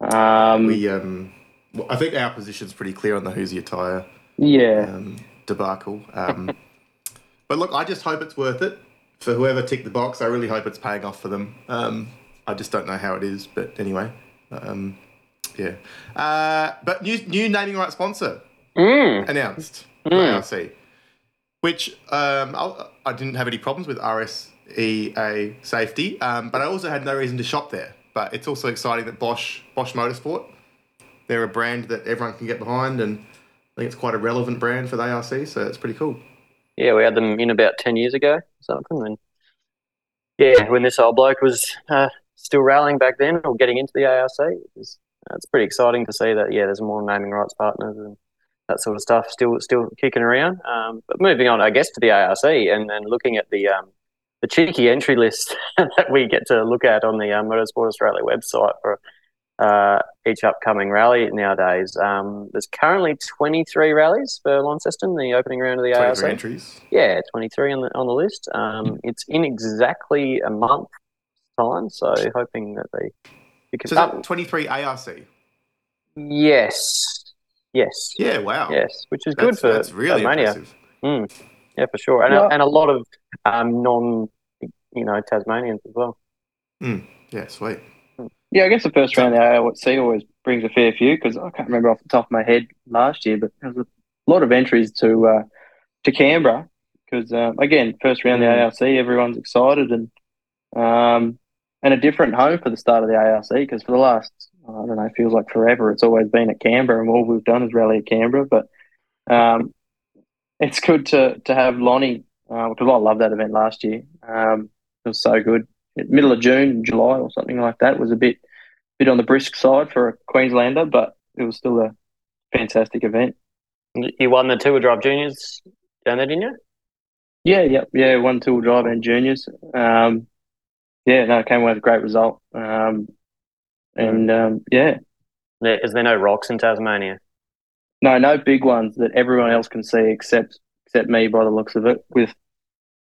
D: Um,
C: we um, well, I think our position's pretty clear on the Hoosier tire
D: yeah.
C: um, debacle. Um, but look, I just hope it's worth it for whoever ticked the box. I really hope it's paying off for them. Um, I just don't know how it is, but anyway, um, yeah. Uh, but new new naming right sponsor
B: Mm.
C: announced
B: Mm.
C: ARC, which um, I, I didn't have any problems with RSEA safety, um, but I also had no reason to shop there. But it's also exciting that Bosch Bosch Motorsport, they're a brand that everyone can get behind, and think it's quite a relevant brand for the ARC, so it's pretty cool.
B: Yeah, we had them in about ten years ago, something. And yeah, when this old bloke was uh, still rallying back then, or getting into the ARC, uh, it's pretty exciting to see that. Yeah, there's more naming rights partners and that sort of stuff still still kicking around. Um, but moving on, I guess, to the ARC and then looking at the um, the cheeky entry list that we get to look at on the uh, Motorsport Australia website for uh, each upcoming rally nowadays. Um, there's currently 23 rallies for Launceston, the opening round of the ARC.
C: entries.
B: Yeah, 23 on the on the list. Um, it's in exactly a month time, so hoping that they. You can,
C: So is that 23 ARC?
B: yes, yes,
C: Yeah, wow.
B: yes, which is
C: that's,
B: good for
C: that's really
B: Tasmania.
C: impressive.
B: Mm, yeah, for sure, and
D: Yeah.
B: a, and a lot of um, non, you know, Tasmanians as well.
C: Yeah, sweet.
D: Yeah, I guess the first round of the ARC always brings a fair few because I can't remember off the top of my head last year, but there was a lot of entries to uh, to Canberra because um, again, first round of the ARC, everyone's excited and um, and a different home for the start of the ARC because for the last I don't know, feels like forever. It's always been at Canberra, and all we've done is rally at Canberra. But um, it's good to to have Lonnie uh, because I loved that event last year. Um, it was so good. Middle of June, July, or something like that was a bit bit on the brisk side for a Queenslander, but it was still a fantastic event.
B: You won the two drive juniors down there, didn't you?
D: Yeah, yep, yeah, one two drive and juniors. Um, yeah, no, it came away with a great result. Um, and um, yeah,
B: There, is there no rocks in Tasmania?
D: No, no big ones that everyone else can see except except me by the looks of it. With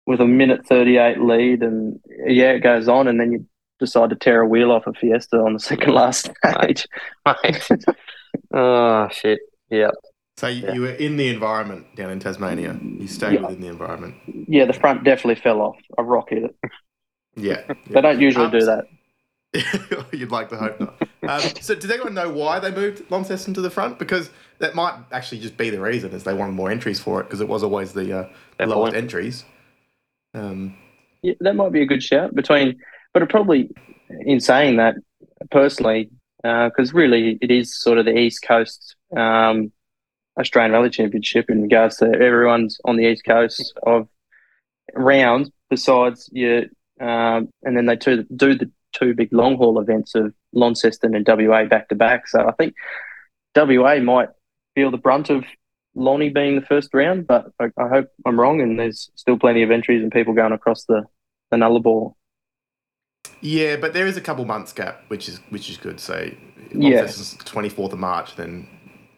D: with a minute thirty eight lead, and yeah, it goes on, and then you decide to tear a wheel off a Fiesta on the second last stage.
B: Right. oh shit! Yep.
C: So you,
B: Yeah.
C: you were in the environment down in Tasmania. You stayed
D: Yeah.
C: within the environment.
D: Yeah, the front definitely fell off. A rock hit it.
C: Yeah.
D: They don't usually
C: Um,
D: do that.
C: You'd like to hope not. Um, so, did anyone know why they moved Launceston to the front? Because that might actually just be the reason, is they wanted more entries for it, because it was always the uh, lowest entries. Um,
D: Yeah, that might be a good shout between, but it probably, in saying that, personally, because really it is sort of the East Coast um, Australian Rally Championship in regards to everyone's on the East Coast of rounds. Besides you, um, and then they two, do the two big long haul events of Launceston and WA back to back. So I think WA might feel the brunt of Lonnie being the first round, but I, I hope I'm wrong, and there's still plenty of entries and people going across the the Nullarbor.
C: Yeah, but there is a couple months gap, which is which is good. So,
D: Yeah.
C: Launceston's 24th of March, then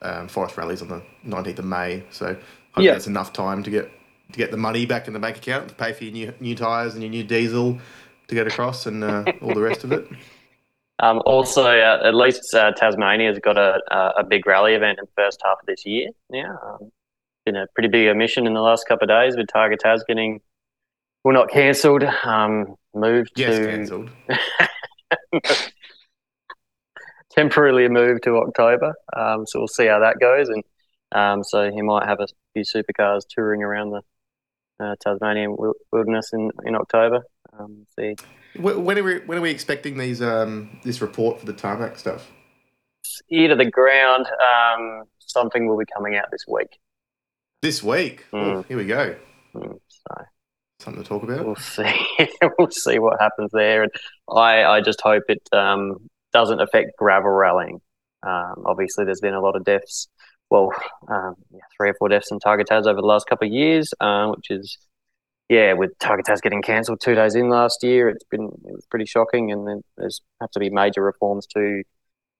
C: um, Forest Rally's on the 19th of May. So, hope
D: Yeah.
C: that's enough time to get to get the money back in the bank account to pay for your new new tires and your new diesel to get across and uh, all the rest of it.
B: Um, also, uh, at least uh, Tasmania's got a, a a big rally event in the first half of this year. Yeah, um, been a pretty big omission in the last couple of days with Targa Tas getting well not cancelled, um, moved to
C: Yes,
B: to
C: cancelled.
B: temporarily moved to October. Um, so we'll see how that goes, and um, so he might have a few supercars touring around the uh, Tasmanian wilderness in in October. Um, see,
C: When are we when are we expecting these um this report for the tarmac stuff?
B: ear to the ground. Um, something will be coming out this week.
C: This week.
B: Mm.
C: here we go.
B: Mm, So.
C: Something to talk about.
B: we'll see. we'll see what happens there. And I, I just hope it um, doesn't affect gravel rallying. Um, obviously, there's been a lot of deaths. Well, um, yeah, three or four deaths in Targa over the last couple of years, um, which is, yeah, with Targa getting cancelled two days in last year, it's been it was pretty shocking. And then there's have to be major reforms to,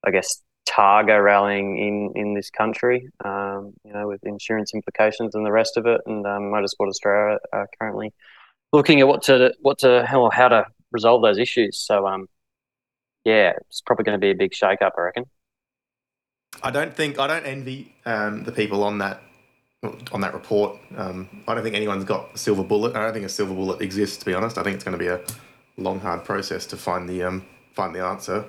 B: I guess, Targa rallying in, in this country, um, you know, with insurance implications and the rest of it. And um, Motorsport Australia are currently looking at what to what to how how to resolve those issues. So um, yeah, it's probably going to be a big shake up, I reckon.
C: I don't think I don't envy um, the people on that on that report. Um, I don't think anyone's got a silver bullet. I don't think a silver bullet exists. To be honest, I think it's going to be a long, hard process to find the um, find the answer.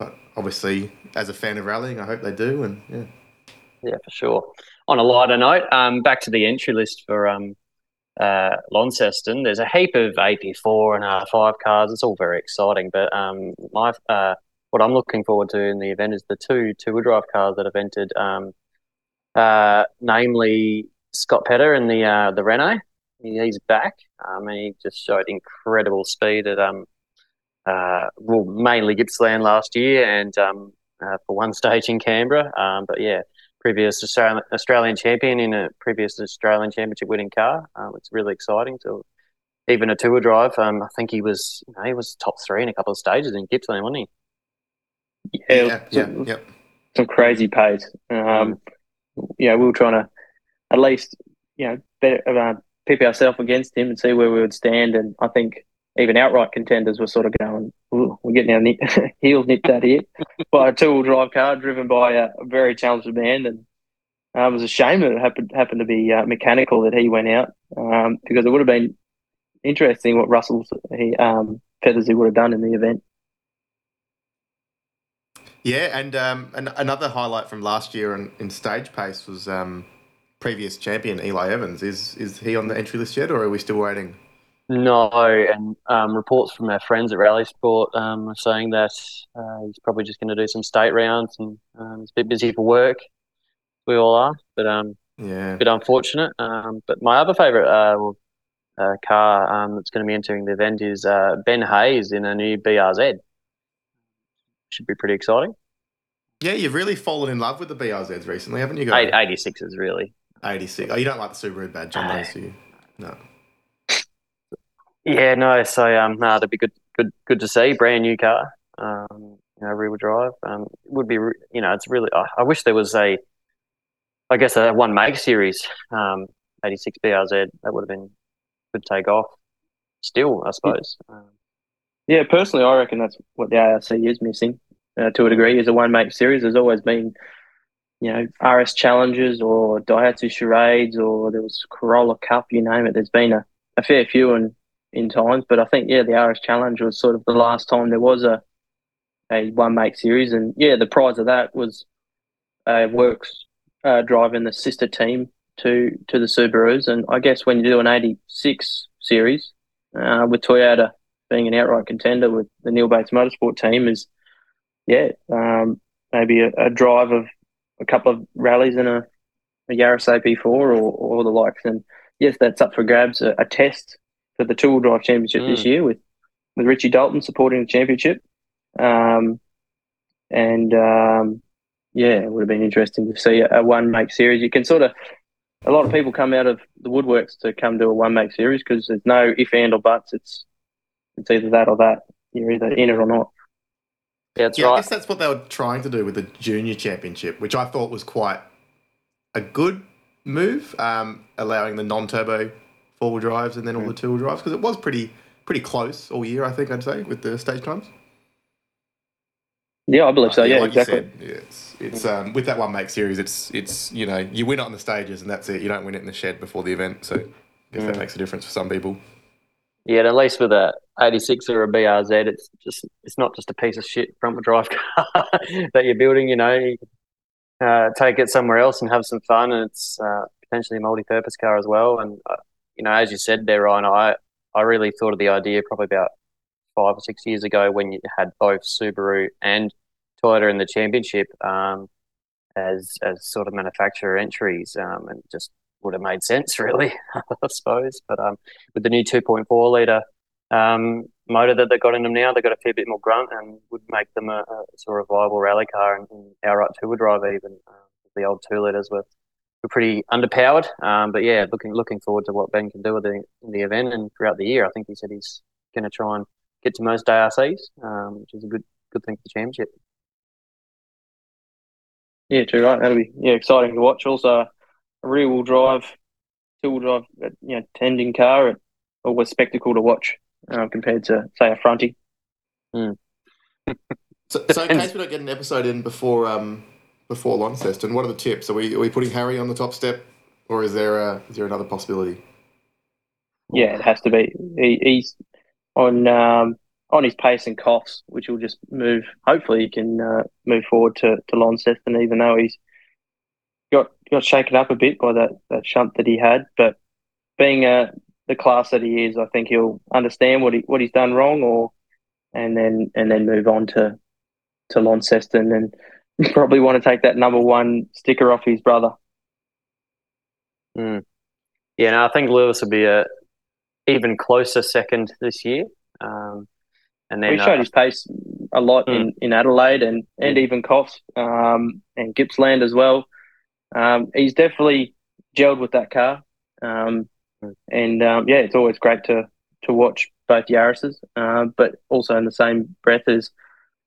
C: But obviously, as a fan of rallying, I hope they do. And yeah,
B: Yeah, for sure. On a lighter note, um, back to the entry list for um, uh, Launceston. There's a heap of AP4 and R5 cars. It's all very exciting, but um, my uh, what I'm looking forward to in the event is the two two-wheel drive cars that have entered, um, uh, namely Scott Pedder and the uh, the Renault. He's back. Um, he just showed incredible speed at um, uh, well, mainly Gippsland last year and um, uh, for one stage in Canberra. Um, but yeah, previous Australian, Australian champion in a previous Australian championship winning car. Um, it's really exciting. So even a two-wheel drive, um, I think he was you know, he was top three in a couple of stages in Gippsland, wasn't he?
D: Yeah,
C: yeah, yeah,
D: some,
C: yeah.
D: some crazy pace. Um, yeah, we were trying to at least you know better, uh, pip ourselves against him and see where we would stand. And I think even outright contenders were sort of going, we're getting our nit- heels nipped out here by a two-wheel drive car driven by a, very talented man. And uh, it was a shame that it happened happened to be uh, mechanical that he went out um, because it would have been interesting what Russell's he um, he would have done in the event.
C: Yeah, and um, an- another highlight from last year in, in stage pace was um, previous champion Eli Evans. Is is he on the entry list yet, or are we still waiting?
B: No, and um, reports from our friends at Rally Sport um, are saying that uh, he's probably just going to do some state rounds and um, he's a bit busy for work. We all are, but um,
C: Yeah,
B: a bit unfortunate. Um, but my other favourite uh, uh, car um, that's going to be entering the event is uh, Ben Hayes in a new BRZ. Should be pretty exciting.
C: yeah. You've really fallen in love with the BRZs recently, haven't you? Guys?
B: Eight, 86s, really.
C: Eighty six. Oh, you don't like the Subaru badge on those, do you? No.
B: Yeah, no. So um, no, that'd be good, good, good to see. Brand new car. Um, you know, rear wheel drive. Um, it would be, you know, it's really. I, I wish there was a, I guess a one make series, um, 86 BRZ. That would have been good take off. Still, I suppose. Um,
D: Yeah, personally, I reckon that's what the ARC is missing uh, to a degree. Is a one make series. There's always been, you know, RS challenges or Daihatsu charades, or there was Corolla Cup. You name it. There's been a, a fair few in in times, but I think yeah, the RS Challenge was sort of the last time there was a a one make series, and yeah, the prize of that was uh, Works uh, driving the sister team to to the Subarus, and I guess when you do an '86 series uh, with Toyota being an outright contender with the Neal Bates Motorsport team is, yeah, um, maybe a, a, drive of a couple of rallies and a, a Yaris AP4 or, or the likes. And yes, that's up for grabs. A, a test for the two-wheel drive championship mm. this year with with Richie Dalton supporting the championship. Um, and um, yeah, it would have been interesting to see a, a one make series. You can sort of a lot of people come out of the woodworks to come to a one make series because there's no if and or buts. It's it's either that or that. You're either in it or not.
B: Yeah, that's
C: yeah,
B: right.
C: I guess that's what they were trying to do with the junior championship, which I thought was quite a good move, um, allowing the non-turbo four-wheel drives and then all the two-wheel drives because it was pretty pretty close all year. I think I'd say with the stage times.
D: Yeah, I believe so. Yeah,
C: like
D: exactly.
C: You said, it's it's um, with that one make series. It's it's you know you win it on the stages and that's it. You don't win it in the shed before the event. So I guess that makes a difference for some people.
B: Yeah, and at least with a 86 or a BRZ, it's just it's not just a piece of shit front wheel drive car that you're building. You know, you can, uh, take it somewhere else and have some fun, and it's uh, potentially a multi-purpose car as well. And uh, you know, as you said there, Ryan, I I really thought of the idea probably about five or six years ago when you had both Subaru and Toyota in the championship um, as as sort of manufacturer entries, um, and just would have made sense really, I suppose. But um, with the new 2.4 liter um, motor that they've got in them now, they've got a fair bit more grunt and would make them a, a sort of viable rally car and, and outright two-wheel drive even. Uh, the old two liters were were pretty underpowered. Um, but yeah, looking looking forward to what Ben can do with the the event and throughout the year. I think he said he's going to try and get to most ARCs, um, which is a good good thing for the championship.
D: Yeah, too right. That'll be yeah exciting to watch. Also, a rear wheel drive, two wheel drive, uh, you know, tending car, always spectacle to watch uh, compared to say a fronty.
B: Mm.
C: so, so, in case we don't get an episode in before um before Launceston, what are the tips? Are we are we putting Harry on the top step, or is there a, is there another possibility?
D: Yeah, it has to be. He, he's on um, on his pace and Coffs, which will just move. Hopefully, he can uh, move forward to to Launceston, even though he's got got shaken up a bit by that that shunt that he had. But being uh, the class that he is, I think he'll understand what he what he's done wrong, or and then and then move on to to Launceston and probably want to take that number one sticker off his brother.
B: Mm. Yeah, no, I think Lewis will be a even closer second this year. Um, and then
D: he showed
B: uh,
D: his pace a lot
B: Mm.
D: in, in Adelaide and, and even Coffs um, and Gippsland as well. Um, he's definitely gelled with that car. Um,
B: Mm.
D: and um, yeah, it's always great to, to watch both Yaris's, uh, but also in the same breath as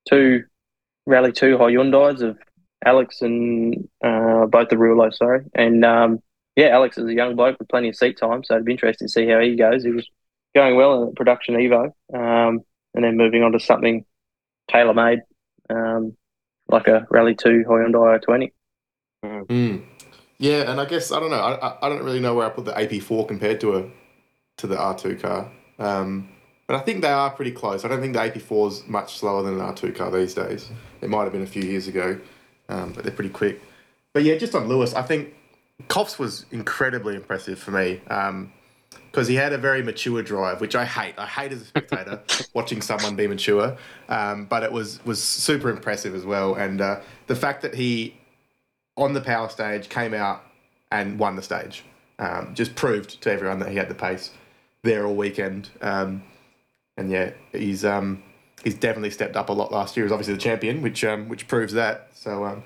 D: two Rally 2 Hyundais of Alex and uh, both the Rullo, sorry. And um, yeah, Alex is a young bloke with plenty of seat time, so it'd be interesting to see how he goes. He was going well in the production Evo, um, and then moving on to something tailor made, um, like a Rally 2 Hyundai i20.
C: Mm. Yeah, and I guess I don't know. I, I- I don't really know where I put the AP4 compared to a to the R2 car. Um, but I think they are pretty close. I don't think the AP4 is much slower than an R2 car these days. It might have been a few years ago, um, but they're pretty quick. But yeah, just on Lewis, I think Coffs was incredibly impressive for me because he had a very mature drive, which I hate. I hate as a spectator watching someone be mature, um, but it was was super impressive as well. And uh, the fact that he on the power stage came out and won the stage um, just proved to everyone that he had the pace there all weekend. Um, and yeah, he's um, he's definitely stepped up a lot last year. He's obviously the champion, which um, which proves that. So um,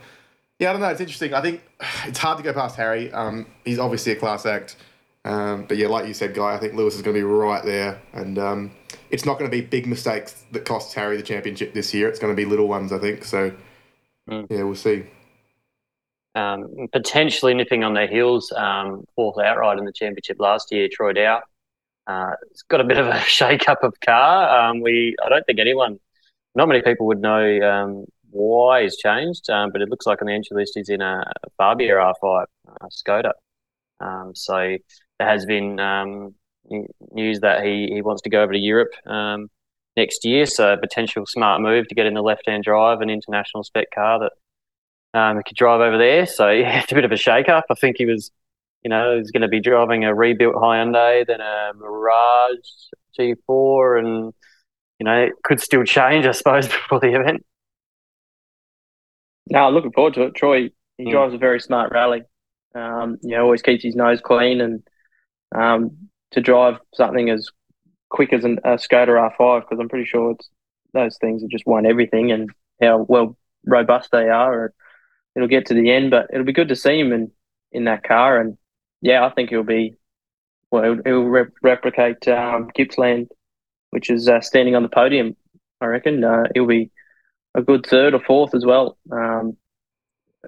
C: yeah, I don't know. It's interesting. I think it's hard to go past Harry. Um, he's obviously a class act. Um, but yeah, like you said, Guy, I think Lewis is going to be right there. And um, it's not going to be big mistakes that cost Harry the championship this year. It's going to be little ones, I think. So
B: Mm.
C: yeah, we'll see.
B: um, potentially nipping on their heels, um, fourth outright in the championship last year, Troy Dow. Uh, it's got a bit of a shake-up of car. Um, we, I don't think anyone, not many people would know um, why he's changed, um, but it looks like on the entry list he's in a Fabia R5 uh, Skoda. Um, so there has been um, news that he, he wants to go over to Europe um, next year. So a potential smart move to get in the left-hand drive, an international spec car that he could drive over there. So yeah, it's a bit of a shake-up. I think he was, you know, he's going to be driving a rebuilt Hyundai, then a Mirage G4, and you know, it could still change, I suppose, before the event.
D: No, I'm looking forward to it. Troy, he
B: Mm.
D: drives a very smart rally. Um, you know, always keeps his nose clean, and um, to drive something as quick as an, a Skoda R5, because I'm pretty sure it's those things that just won everything, and how well robust they are. It'll get to the end, but it'll be good to see him in in that car, and yeah, I think he'll be well. He'll, he'll replicate um, Gippsland, which is uh, standing on the podium. I reckon uh, he'll be a good third or fourth as well. Um,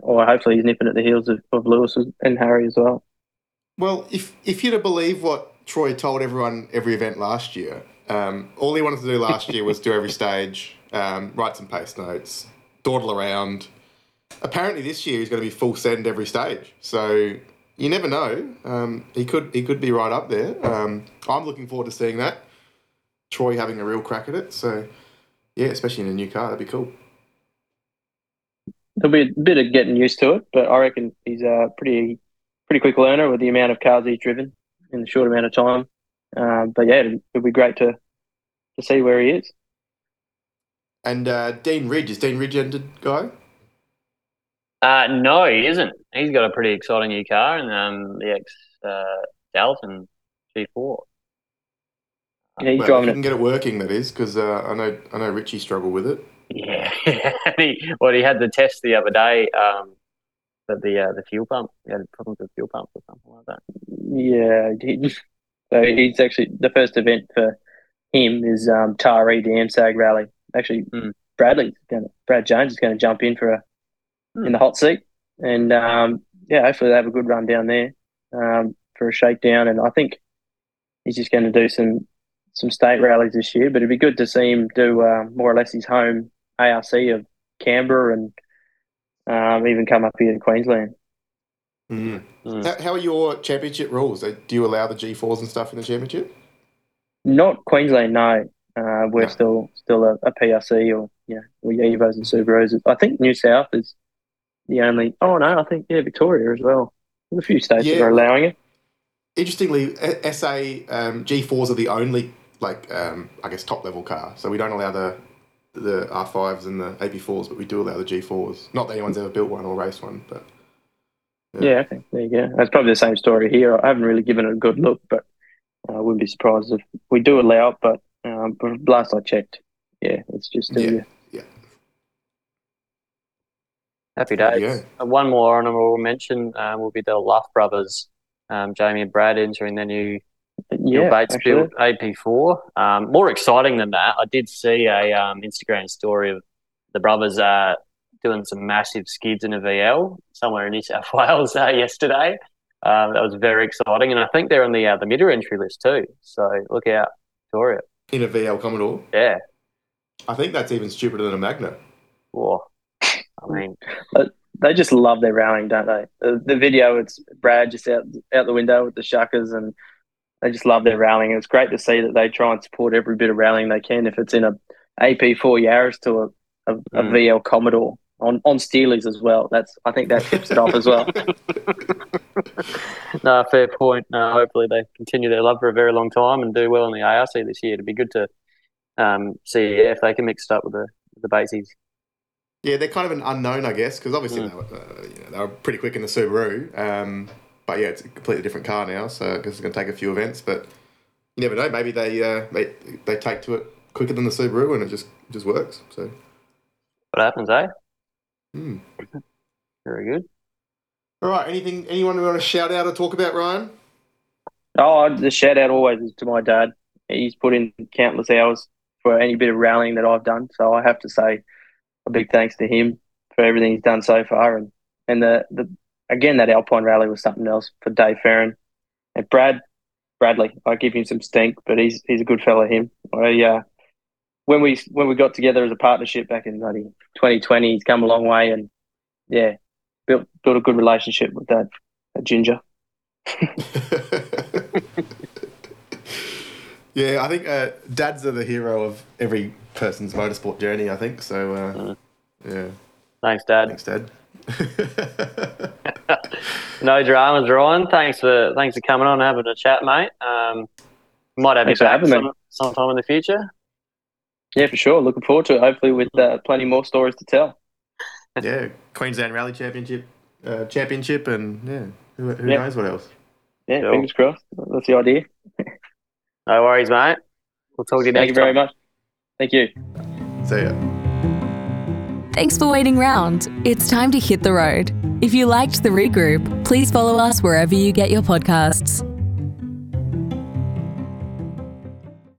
D: or hopefully he's nipping at the heels of, of Lewis and Harry as well.
C: Well, if if you're to believe what Troy told everyone every event last year, um, all he wanted to do last year was do every stage, um, write some pace notes, dawdle around. Apparently, this year he's going to be full send every stage. So you never know. Um, he could he could be right up there. Um, I'm looking forward to seeing that. Troy having a real crack at it. So yeah, especially in a new car, that'd be cool.
D: There'll be a bit of getting used to it, but I reckon he's a pretty pretty quick learner with the amount of cars he's driven in a short amount of time. Um, but yeah, it'll, it'll be great to to see where he is.
C: And uh, Dean Herridge is Dean Herridge entered guy.
B: Uh, no, he isn't. He's got a pretty exciting new car and um, the ex uh, Dalton G4.
D: Yeah, he's
C: Well, if
D: driving
C: you
D: it.
C: can get it working, that is, because uh, I know I know Richie struggled with it.
B: Yeah, he, well, he had the test the other day um, at the uh, the fuel pump. He had problems with fuel pumps or something like that.
D: Yeah, he, so he's actually the first event for him is um, Taree the AMSAG Rally. Actually,
B: Mm.
D: Bradley's going Brad Jones is going to jump in for a
B: Mm.
D: in the hot seat, and um, yeah, hopefully they have a good run down there um, for a shakedown. And I think he's just going to do some some state rallies this year. But it'd be good to see him do uh, more or less his home ARC of Canberra and um, even come up here to Queensland.
C: Mm.
B: Mm.
C: How, how are your championship rules? Uh, Do you allow the G4s and stuff in the championship?
D: Not Queensland, no. Uh, we're
C: No.
D: still still a, a PRC or you know, or Evos and Subarus. I think New South is the only. Oh no, I think yeah, Victoria as well. There's a few states that are allowing it.
C: Interestingly, SA um, G4s are the only like um, I guess top level car. So we don't allow the the R5s and the AP4s, but we do allow the G4s. Not that anyone's ever built one or raced one, but Yeah.
D: Yeah, okay, there you go. That's probably the same story here. I haven't really given it a good look, but uh, I wouldn't be surprised if we do allow it. But um, but last I checked, yeah, it's just still
C: Yeah.
D: yeah.
B: Happy
C: There you
B: days. Uh, One more honourable mention um, will be the Luff brothers, um, Jamie and Brad entering their new Bill
D: yeah,
B: Bates
D: actually.
B: built AP4. Um, more exciting than that, I did see a um, Instagram story of the brothers uh, doing some massive skids in a VL somewhere in New South Wales uh, yesterday. Um, that was very exciting, and I think they're on the uh, the mid entry list too. So look out, Victoria.
C: in a VL Commodore,
B: Yeah.
C: I think that's even stupider than a Magna.
B: Whoa. I mean,
D: they just love their rallying, don't they? The, the video, it's Brad just out out the window with the shuckers, and they just love their rallying. And it's great to see that they try and support every bit of rallying they can. If it's in a AP4 Yaris to a, a, a
B: Mm.
D: VL Commodore on on Steelies as well, that's I think that tips it off as well.
B: no, fair point. No, hopefully they continue their love for a very long time and do well in the ARC this year. It'd be good to um, see if they can mix it up with the with the Batesies.
C: Yeah, they're kind of an unknown, I guess, because obviously
B: Mm.
C: they, were, uh, you know, they were pretty quick in the Subaru. Um, but yeah, it's a completely different car now, so I guess it's going to take a few events. But you never know. Maybe they uh, they they take to it quicker than the Subaru, and it just just works. So
B: What happens, eh?
C: hmm.
B: Very good.
C: all right. Anything? Anyone we want to shout out or talk about, Ryan?
D: Oh, the shout out always is to my dad. He's put in countless hours for any bit of rallying that I've done. So I have to say a big thanks to him for everything he's done so far. And and the, the again that Alpine rally was something else for Dave Farron and Brad Bradley. I give him some stink, but he's he's a good fellow. Him. I, uh, when we when we got together as a partnership back in 2020, he's come a long way, and yeah, built built a good relationship with that, that ginger.
C: yeah, I think uh, dads are the hero of every person's motorsport journey. I think so. Uh, mm. Yeah.
B: Thanks, Dad.
C: Thanks, Dad.
B: no dramas, Ryan. Thanks for thanks for coming on and having a chat, mate. Um, might have
D: thanks
B: you back
D: some,
B: sometime in the future.
D: Yeah, for sure. Looking forward to it. Hopefully, with uh, plenty more stories to tell.
C: yeah, Queensland Rally Championship, uh, championship, and yeah, who, who yep. knows what else?
D: Yeah, cool. fingers crossed. That's the idea.
B: no worries, mate. We'll talk to you
D: Thank
B: next
D: you very much. Thank you.
C: See ya.
A: Thanks for waiting round. It's time to hit the road. If you liked the regroup, please follow us wherever you get your podcasts.